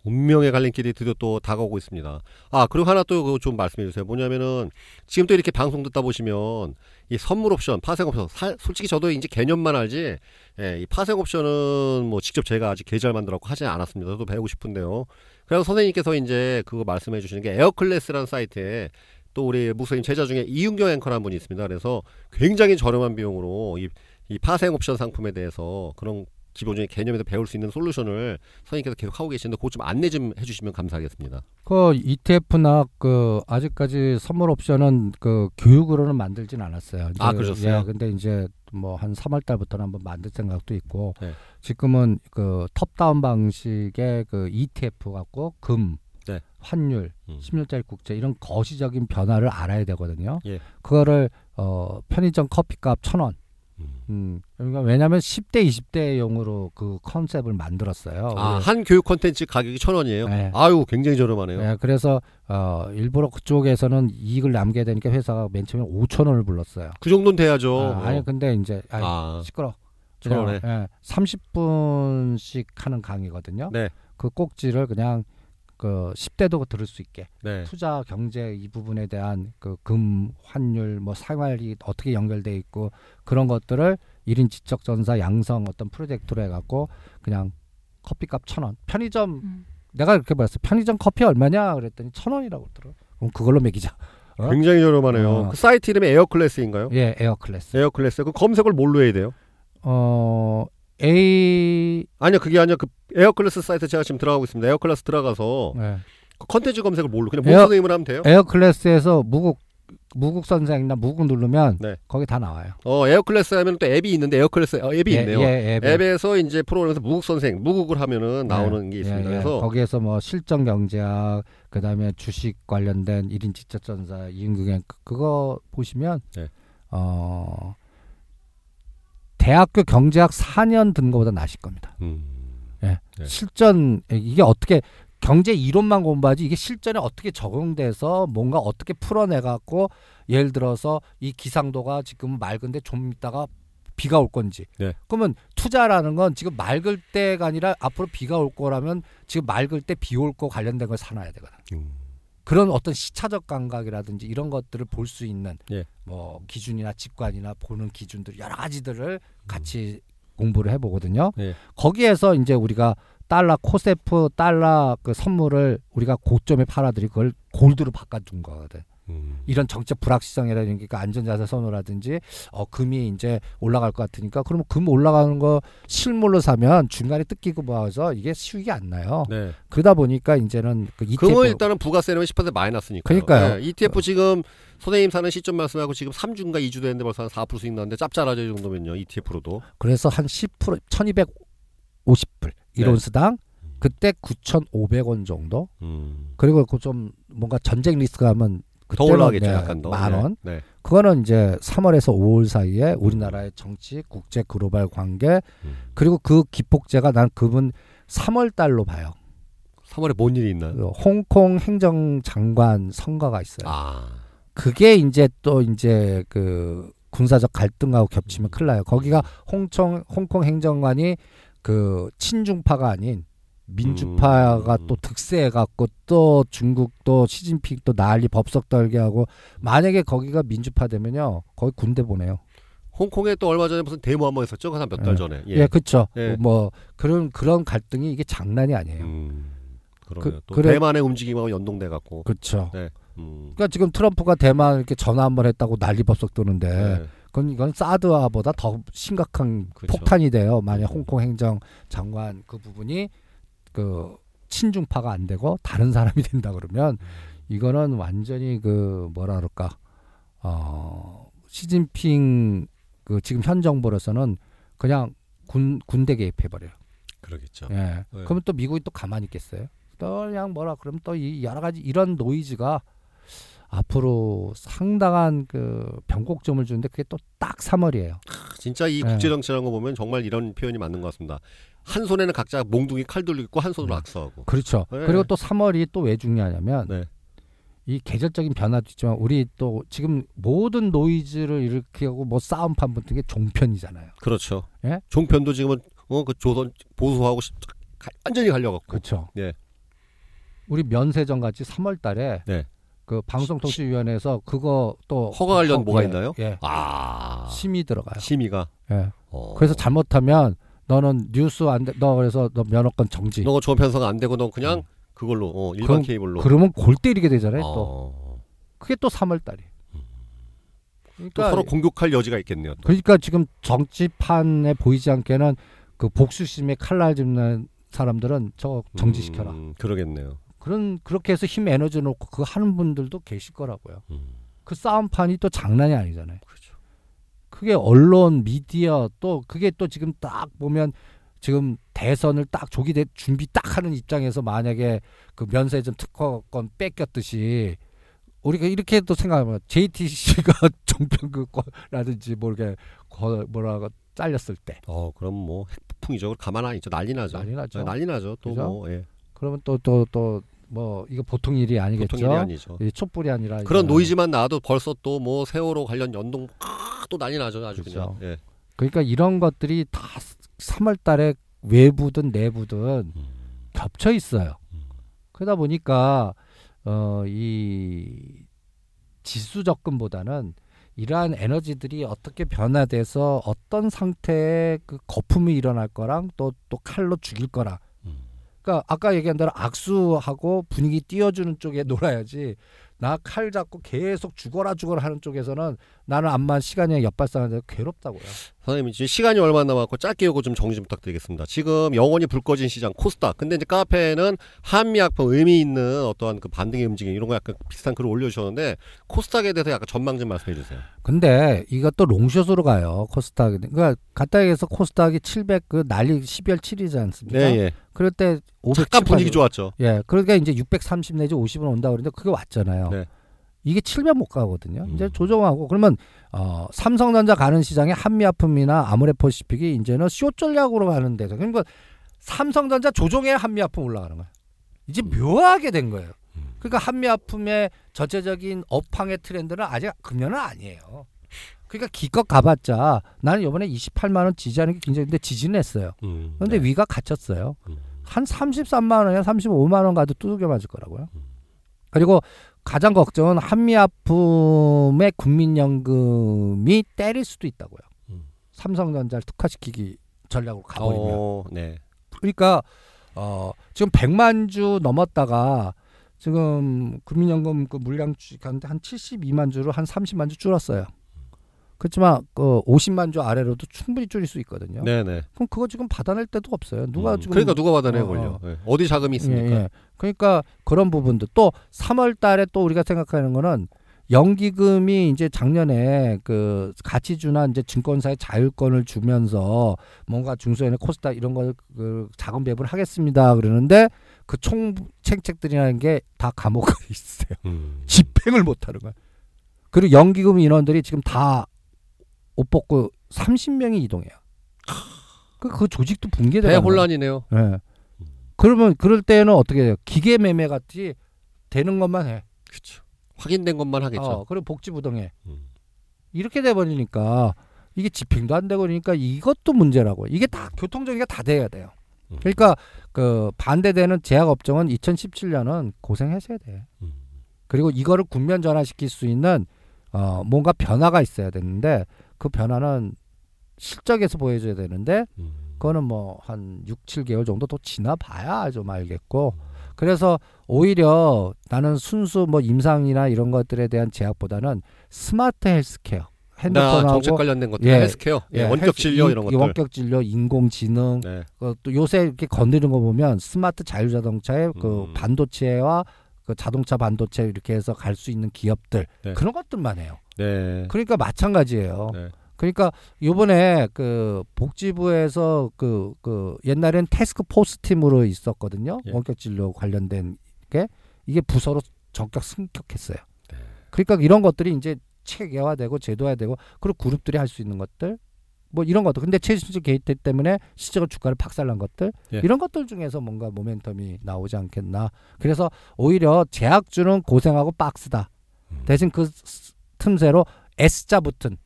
운명의 갈림길이 드디어 또 다가오고 있습니다. 아 그리고 하나 또 좀 말씀해 주세요. 뭐냐면은 지금 또 이렇게 방송 듣다 보시면 이 선물 옵션, 파생 옵션, 사- 솔직히 저도 이제 개념만 알지, 예, 이 파생 옵션은 뭐 직접 제가 아직 계좌를 만들었고 하지 않았습니다. 저도 배우고 싶은데요. 그래서 선생님께서 이제 그거 말씀해 주시는 게 에어클래스라는 사이트에 또 우리 목사님 제자 중에 이윤경 앵커라는 분이 있습니다. 그래서 굉장히 저렴한 비용으로 이, 이 파생 옵션 상품에 대해서 그런 기본적인 개념에서 배울 수 있는 솔루션을 선생님께서 계속 하고 계시는데 그거 좀 안내 좀 해주시면 감사하겠습니다. 그 ETF나 그 아직까지 선물 옵션은 그 교육으로는 만들진 않았어요. 아, 그러셨어요? 예, 근데 이제 뭐 한 3월 달부터는 한번 만들 생각도 있고 네. 지금은 그 톱다운 방식의 그 ETF 갖고 금, 네. 환율, 음. 10년짜리 국제 이런 거시적인 변화를 알아야 되거든요. 예. 그거를 어 편의점 커피값 천 원. 음. 음, 그러니까 왜냐하면 10대, 20대용으로 그 컨셉을 만들었어요. 아, 한 교육 콘텐츠 가격이 천 원이에요. 네. 아유, 굉장히 저렴하네요. 네, 그래서 어, 일부러 그쪽에서는 이익을 남겨야 되니까 회사가 맨 처음에 5천 원을 불렀어요. 그 정도는 돼야죠. 아, 아니 근데 이제 아니, 아, 시끄러. 천 원에. 예, 30분씩 하는 강의거든요. 네. 그 꼭지를 그냥 그 10대도 들을 수 있게 네. 투자 경제 이 부분에 대한 그 금 환율 뭐 생활이 어떻게 연결돼 있고 그런 것들을 1인 지적 전사 양성 어떤 프로젝트로 해 갖고 그냥 커피값 천 원. 편의점 음. 내가 이렇게 말했어. 편의점 커피 얼마냐 그랬더니 천 원이라고 그러더라. 그럼 그걸로 매기자. 어? 굉장히 저렴하네요. 어. 그 사이트 이름이 에어클래스인가요? 예, 에어클래스. 에어클래스. 그 검색을 뭘로 해야 돼요? 어 A 아니요, 그게 아니라 그 에어클래스 사이트 제가 지금 들어가고 있습니다. 에어클래스 들어가서 예. 그 컨텐츠 검색을 뭘로? 그냥 에어- 문 선생님을 하면 돼요? 에어클래스에서 무국 무국 선생이나 무국 누르면 네. 거기 다 나와요. 어, 에어클래스 하면 또 앱이 있는데 에어클래스 어, 앱이 예, 있네요. 예, 앱에. 앱에서 이제 프로그램에서 무국 선생, 무국을 하면은 나오는 게 있습니다. 예, 예. 그래서 거기에서 뭐 실전 경제학 그다음에 주식 관련된 1인 지적 전사 그- 그거 보시면 네. 어 대학교 경제학 4년 든 거보다 나실 겁니다. 음, 예. 네. 실전 이게 어떻게 경제 이론만 공부하지 이게 실전에 어떻게 적용돼서 뭔가 어떻게 풀어내 갖고 예를 들어서 이 기상도가 지금 맑은데 좀 있다가 비가 올 건지. 네. 그러면 투자라는 건 지금 맑을 때가 아니라 앞으로 비가 올 거라면 지금 맑을 때 비 올 거 관련된 걸 사놔야 되거든. 음. 그런 어떤 시차적 감각이라든지 이런 것들을 볼 수 있는 예. 뭐 기준이나 직관이나 보는 기준들 여러 가지들을 같이 공부를 해보거든요. 예. 거기에서 이제 우리가 달러 코세프 달러 그 선물을 우리가 고점에 팔아들이 그걸 골드로 바꿔준 거거든. 음. 이런 정책 불확실성이라든지 그 안전자산 선호라든지 어 금이 이제 올라갈 것 같으니까 그러면 금 올라가는 거 실물로 사면 중간에 뜯기고 모아서 이게 수익이 안 나요. 네. 그러다 보니까 이제는 그 ETF 금은 일단은 부가세 내면 10% 마이너스니까. 그러니까요. ETF 지금 선생님 사는 시점 말씀하고 지금 3주인가 2주 됐는데 벌써 한 4% 수익 나는데 짭짤하죠 이 정도면요. ETF로도. 그래서 한 10% 1250불 네. 1온스당 그때 9,500원 정도 음. 그리고 그 좀 뭔가 전쟁 리스크가 하면 더 올라가겠죠, 네, 약간 더. 만 원. 네. 네. 그거는 이제 3월에서 5월 사이에 우리나라의 정치, 국제 글로벌 관계 음. 그리고 그 기폭제가 난 그분 3월 달로 봐요. 3월에 뭔 일이 있나요? 그 홍콩 행정장관 선거가 있어요. 아. 그게 이제 또 이제 그 군사적 갈등하고 겹치면 큰일 나요. 거기가 홍콩 홍콩 행정관이 그 친중파가 아닌 민주파가 음. 또 득세해 갖고 또 중국도 시진핑 또 난리 법석 떨게 하고 만약에 거기가 민주파 되면요. 거기 군대 보내요. 홍콩에 또 얼마 전에 무슨 데모 한 번 있었죠? 한 몇달 예. 전에. 예, 그렇죠. 예. 뭐 그런 그런 갈등이 이게 장난이 아니에요. 음. 그러네요. 그- 또 그래- 대만의 움직임하고 연동돼 갖고. 그렇죠. 네. 음. 그러니까 지금 트럼프가 대만 이렇게 전화 한 번 했다고 난리 법석 도는데 네. 그건 이건 사드와보다 더 심각한 그렇죠. 폭탄이 돼요. 만약 음. 홍콩 행정 장관 그 부분이 그 친중파가 안 되고 다른 사람이 된다 그러면 이거는 완전히 그 뭐라 그럴까 어 시진핑 그 지금 현 정부로서는 그냥 군 군대 개입해 버려요. 그러겠죠. 예. 네. 그러면 또 미국이 또 가만히 있겠어요? 또 그냥 뭐라 그러면 또 이 여러 가지 이런 노이즈가 앞으로 상당한 그 변곡점을 주는데 그게 또 딱 3월이에요. 진짜 이 네. 국제 정치라는 거 보면 정말 이런 표현이 맞는 것 같습니다. 한 손에는 각자 몽둥이 칼 들고 있고 한 손으로 네. 악수하고. 그렇죠. 네. 그리고 또 3월이 또 왜 중요하냐면 네. 이 계절적인 변화도 있지만 우리 또 지금 모든 노이즈를 일으키고 뭐 싸움판 붙은 게 종편이잖아요. 그렇죠. 예? 종편도 지금은 어 그 조선 보수하고 완전히 갈려갖고. 그렇죠. 예. 우리 면세점 같이 3월 달에 네. 그 방송통신위원회에서 그거 또 허가 관련 어, 뭐가 예, 있나요? 예. 아. 심의 들어가요. 심의가. 예. 어. 그래서 잘못하면 너는 뉴스 안 돼. 너 그래서 너 면허권 정지. 너가 좋은 편성 안 되고 넌 그냥 그걸로 어, 일반 그럼- 케이블로. 그러면 골 때리게 되잖아요. 또 어. 그게 또 3월 달이. 또 그러니까 서로 공격할 여지가 있겠네요. 또. 그러니까 지금 정치판에 보이지 않게는 그 복수심에 칼날 짚는 사람들은 저 정지시켜라. 음, 그러겠네요. 그런 그렇게 해서 힘 에너지 놓고 그거 하는 분들도 계실 거라고요. 음. 그 싸움판이 또 장난이 아니잖아요. 그렇죠. 그게 언론, 미디어 또 그게 또 지금 딱 보면 지금 대선을 딱 조기 대 준비 딱 하는 입장에서 만약에 그 면세점 특허권 뺏겼듯이 우리가 이렇게 또 생각하면 JTC가 종편그거라든지 모르게 거- 뭐라고 잘렸을 때 어, 그럼 뭐 핵폭풍이죠. 가만 안 있죠. 난리 나죠. 난리 나죠. 네, 난리 나죠. 또 그죠? 뭐 예. 그러면 또 또 또 뭐 이거 보통 일이 아니겠죠. 보통 일이 아니죠. 이 촛불이 아니라 그런 이제 노이즈만 나와도 벌써 또 뭐 세월호 관련 연동 아, 또 난리 나죠. 아주 그렇죠. 그냥. 예. 그러니까 이런 것들이 다 3월 달에 외부든 내부든 음. 겹쳐 있어요. 그러다 보니까 어 이 지수 접근보다는 이러한 에너지들이 어떻게 변화돼서 어떤 상태의 그 거품이 일어날 거랑 또 또 칼로 죽일 거랑 음. 그러니까 아까 얘기한 대로 악수하고 분위기 띄워주는 쪽에 놀아야지 나 칼 잡고 계속 죽어라 죽어라 하는 쪽에서는 나는 암만 시간이 엿발상하는데 괴롭다고요. 선생님 이제 시간이 얼마 남았고 짧게 요거 좀 정리 좀 부탁드리겠습니다. 지금 영원히 불 꺼진 시장 코스닥. 근데 이제 카페에는 한미약품 의미 있는 어떠한 그 반등의 움직임 이런 거 약간 비슷한 글을 올려주셨는데 코스닥에 대해서 약간 전망 좀 말씀해 주세요. 근데 이것도 롱숏으로 가요 코스닥. 그러니까 간단하게 해서 코스닥이 700 그 난리 12월 7일이지 않습니까? 네, 예. 그럴 때 500. 잠깐 분위기 좋았죠. 예, 그러니까 이제 630 내지 50은 온다 그러는데 그게 왔잖아요. 네. 이게 700 못 가거든요. 음. 이제 조정하고 그러면 어, 삼성전자 가는 시장에 한미아품이나 아모레퍼시픽이 이제는 쇼 전략으로 가는 데서 그러니까 삼성전자 조정에 한미아품 올라가는 거야. 이제 음. 묘하게 된 거예요. 음. 그러니까 한미아품의 전체적인 업황의 트렌드는 아직 금년은 아니에요. 그러니까 기껏 가봤자 나는 이번에 28만 원 지지하는 게 굉장히 근데 지지는 했어요. 음, 그런데 네. 위가 갇혔어요. 음. 한 33만 원이나 35만 원 가도 두들겨 맞을 거라고요. 음. 그리고 가장 걱정은 한미아품의 국민연금이 때릴 수도 있다고요. 음. 삼성전자를 특화시키기 전략으로 가버리면. 어, 네. 그러니까 어, 지금 100만 주 넘었다가 지금 국민연금 그 물량 주식 한 72만 주로 한 30만 주 줄었어요. 그렇지만 그 50만 주 아래로도 충분히 줄일 수 있거든요. 네, 네. 그럼 그거 지금 받아낼 데도 없어요. 누가 음, 지금 그러니까 누가 받아내요, 어. 어. 예. 어디 자금이 있습니까? 예, 예. 그러니까 그런 부분도 또 3월 달에 또 우리가 생각하는 거는 연기금이 이제 작년에 그 가치주나 이제 증권사의 자율권을 주면서 뭔가 중소연의 코스닥 이런 걸 그 자금 배분을 하겠습니다 그러는데 그 총 책책들이라는 게 다 감옥에 있어요. 음. 집행을 못 하는 거야. 그리고 연기금 인원들이 지금 다 옷 벗고 30명이 이동해요. 그, 그 조직도 붕괴돼요. 대혼란이네요. 예. 그러면 그럴 때는 어떻게 해요? 기계 매매 같이 되는 것만 해. 그렇죠. 확인된 것만 하겠죠. 어, 그리고 복지부동해. 음. 이렇게 돼 버리니까 이게 집행도 안 되고 그러니까 이것도 문제라고. 이게 다 교통정리가 다 돼야 돼요. 음. 그러니까 그 반대되는 제약업종은 2017년은 고생하셔야 돼. 음. 그리고 이거를 국면 전환시킬 수 있는 어 뭔가 변화가 있어야 되는데 그 변화는 실적에서 보여줘야 되는데 음. 그거는 뭐 한 6, 7개월 정도 더 지나봐야 좀 알겠고 그래서 오히려 나는 순수 뭐 임상이나 이런 것들에 대한 제약보다는 스마트 헬스케어 나 핸드폰하고 정책 관련된 것들, 예. 헬스케어, 예, 원격 헬스- 진료 인- 이런 것들. 원격 진료, 인공지능 네. 어, 또 요새 이렇게 건드는 거 보면 스마트 자율자동차에 그 음. 반도체와 그 자동차 반도체 이렇게 해서 갈 수 있는 기업들 네. 그런 것들만 해요. 네. 그러니까 마찬가지예요. 네. 그러니까 요번에 그 복지부에서 그, 그 옛날엔 태스크 포스 팀으로 있었거든요. 예. 원격 진료 관련된 게 이게 부서로 전격 승격했어요. 네. 그러니까 이런 것들이 이제 체계화되고 제도화되고 그리고 그룹들이 할 수 있는 것들 뭐 이런 것들 근데 최순실 게이트 때문에 시적으로 주가를 박살난 것들 예. 이런 것들 중에서 뭔가 모멘텀이 나오지 않겠나 그래서 오히려 제약주는 고생하고 박스다 음. 대신 그 스- 틈새로 S자 붙은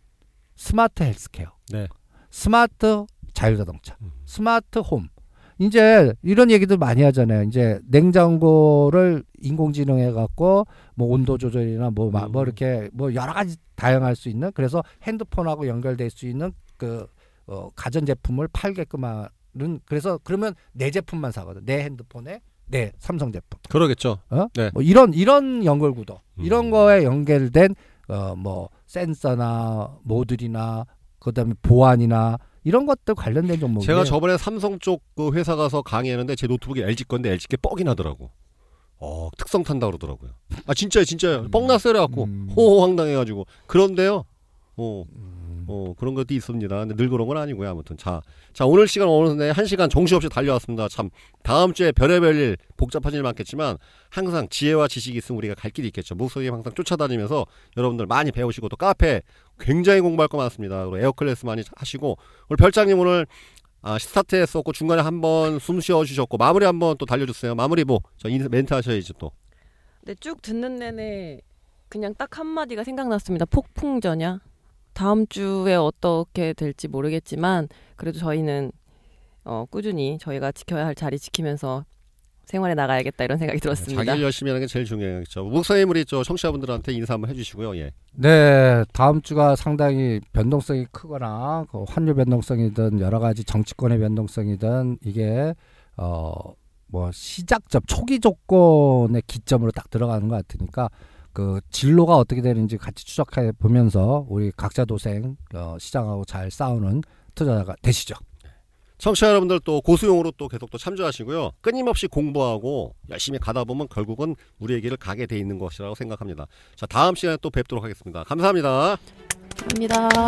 스마트 헬스케어 네. 스마트 자율자동차 음. 스마트 홈 이제 이런 얘기도 많이 하잖아요. 이제 냉장고를 인공지능해 갖고 뭐 온도 조절이나 뭐, 마- 뭐 음. 이렇게 뭐 여러 가지 다양할 수 있는 그래서 핸드폰하고 연결될 수 있는 그 어, 가전 제품을 팔게끔 하는 그래서 그러면 내 제품만 사거든. 내 핸드폰에 내 삼성 제품. 그러겠죠. 어? 네. 뭐 이런 이런 연결 구도 이런 음. 거에 연결된 어 뭐 센서나 모듈이나 그다음에 보안이나 이런 것들 관련된 종목이 제가 저번에 삼성 쪽 그 회사 가서 강의했는데 제 노트북이 LG 건데 LG 게 뻑이 나더라고. 어 특성 탄다 그러더라고요. 아 진짜요, 진짜요. 뻑 났어요, 그래갖고 음. 호호 황당해가지고 그런데요. 어, 어 그런 것도 있습니다. 근데 늘 그런 건 아니고요. 아무튼 자, 자 오늘 시간 어느새 한 시간 정신없이 달려왔습니다. 참 다음 주에 별의별 일 복잡한 일 많겠지만 항상 지혜와 지식이 있으면 우리가 갈 길이 있겠죠. 목소리 항상 쫓아다니면서 여러분들 많이 배우시고 또 카페 굉장히 공부할 거 많습니다. 그리고 에어 클래스 많이 하시고 오늘 별장님 오늘 아, 스타트 했었고 중간에 한번 숨 쉬어 주셨고 마무리 한번 또 달려주세요. 마무리 뭐저 멘트 하셔야지 또. 근데 쭉 듣는 내내 그냥 딱 한마디가 생각났습니다. 폭풍전야. 다음 주에 어떻게 될지 모르겠지만 그래도 저희는 어, 꾸준히 저희가 지켜야 할 자리 지키면서 생활에 나가야겠다 이런 생각이 들었습니다. 자기 일 열심히 하는 게 제일 중요하겠죠. 목사님 우리 저 청취자분들한테 인사 한번 해주시고요. 예. 네, 다음 주가 상당히 변동성이 크거나 그 환율 변동성이든 여러 가지 정치권의 변동성이든 이게 어 뭐 시작점 초기 조건의 기점으로 딱 들어가는 것 같으니까 그 진로가 어떻게 되는지 같이 추적해 보면서 우리 각자 도생 어, 시장하고 잘 싸우는 투자자가 되시죠. 청취자 여러분들 또 고수용으로 또 계속 또 참조하시고요. 끊임없이 공부하고 열심히 가다 보면 결국은 우리의 길을 가게 돼 있는 것이라고 생각합니다. 자 다음 시간에 또 뵙도록 하겠습니다. 감사합니다. 감사합니다.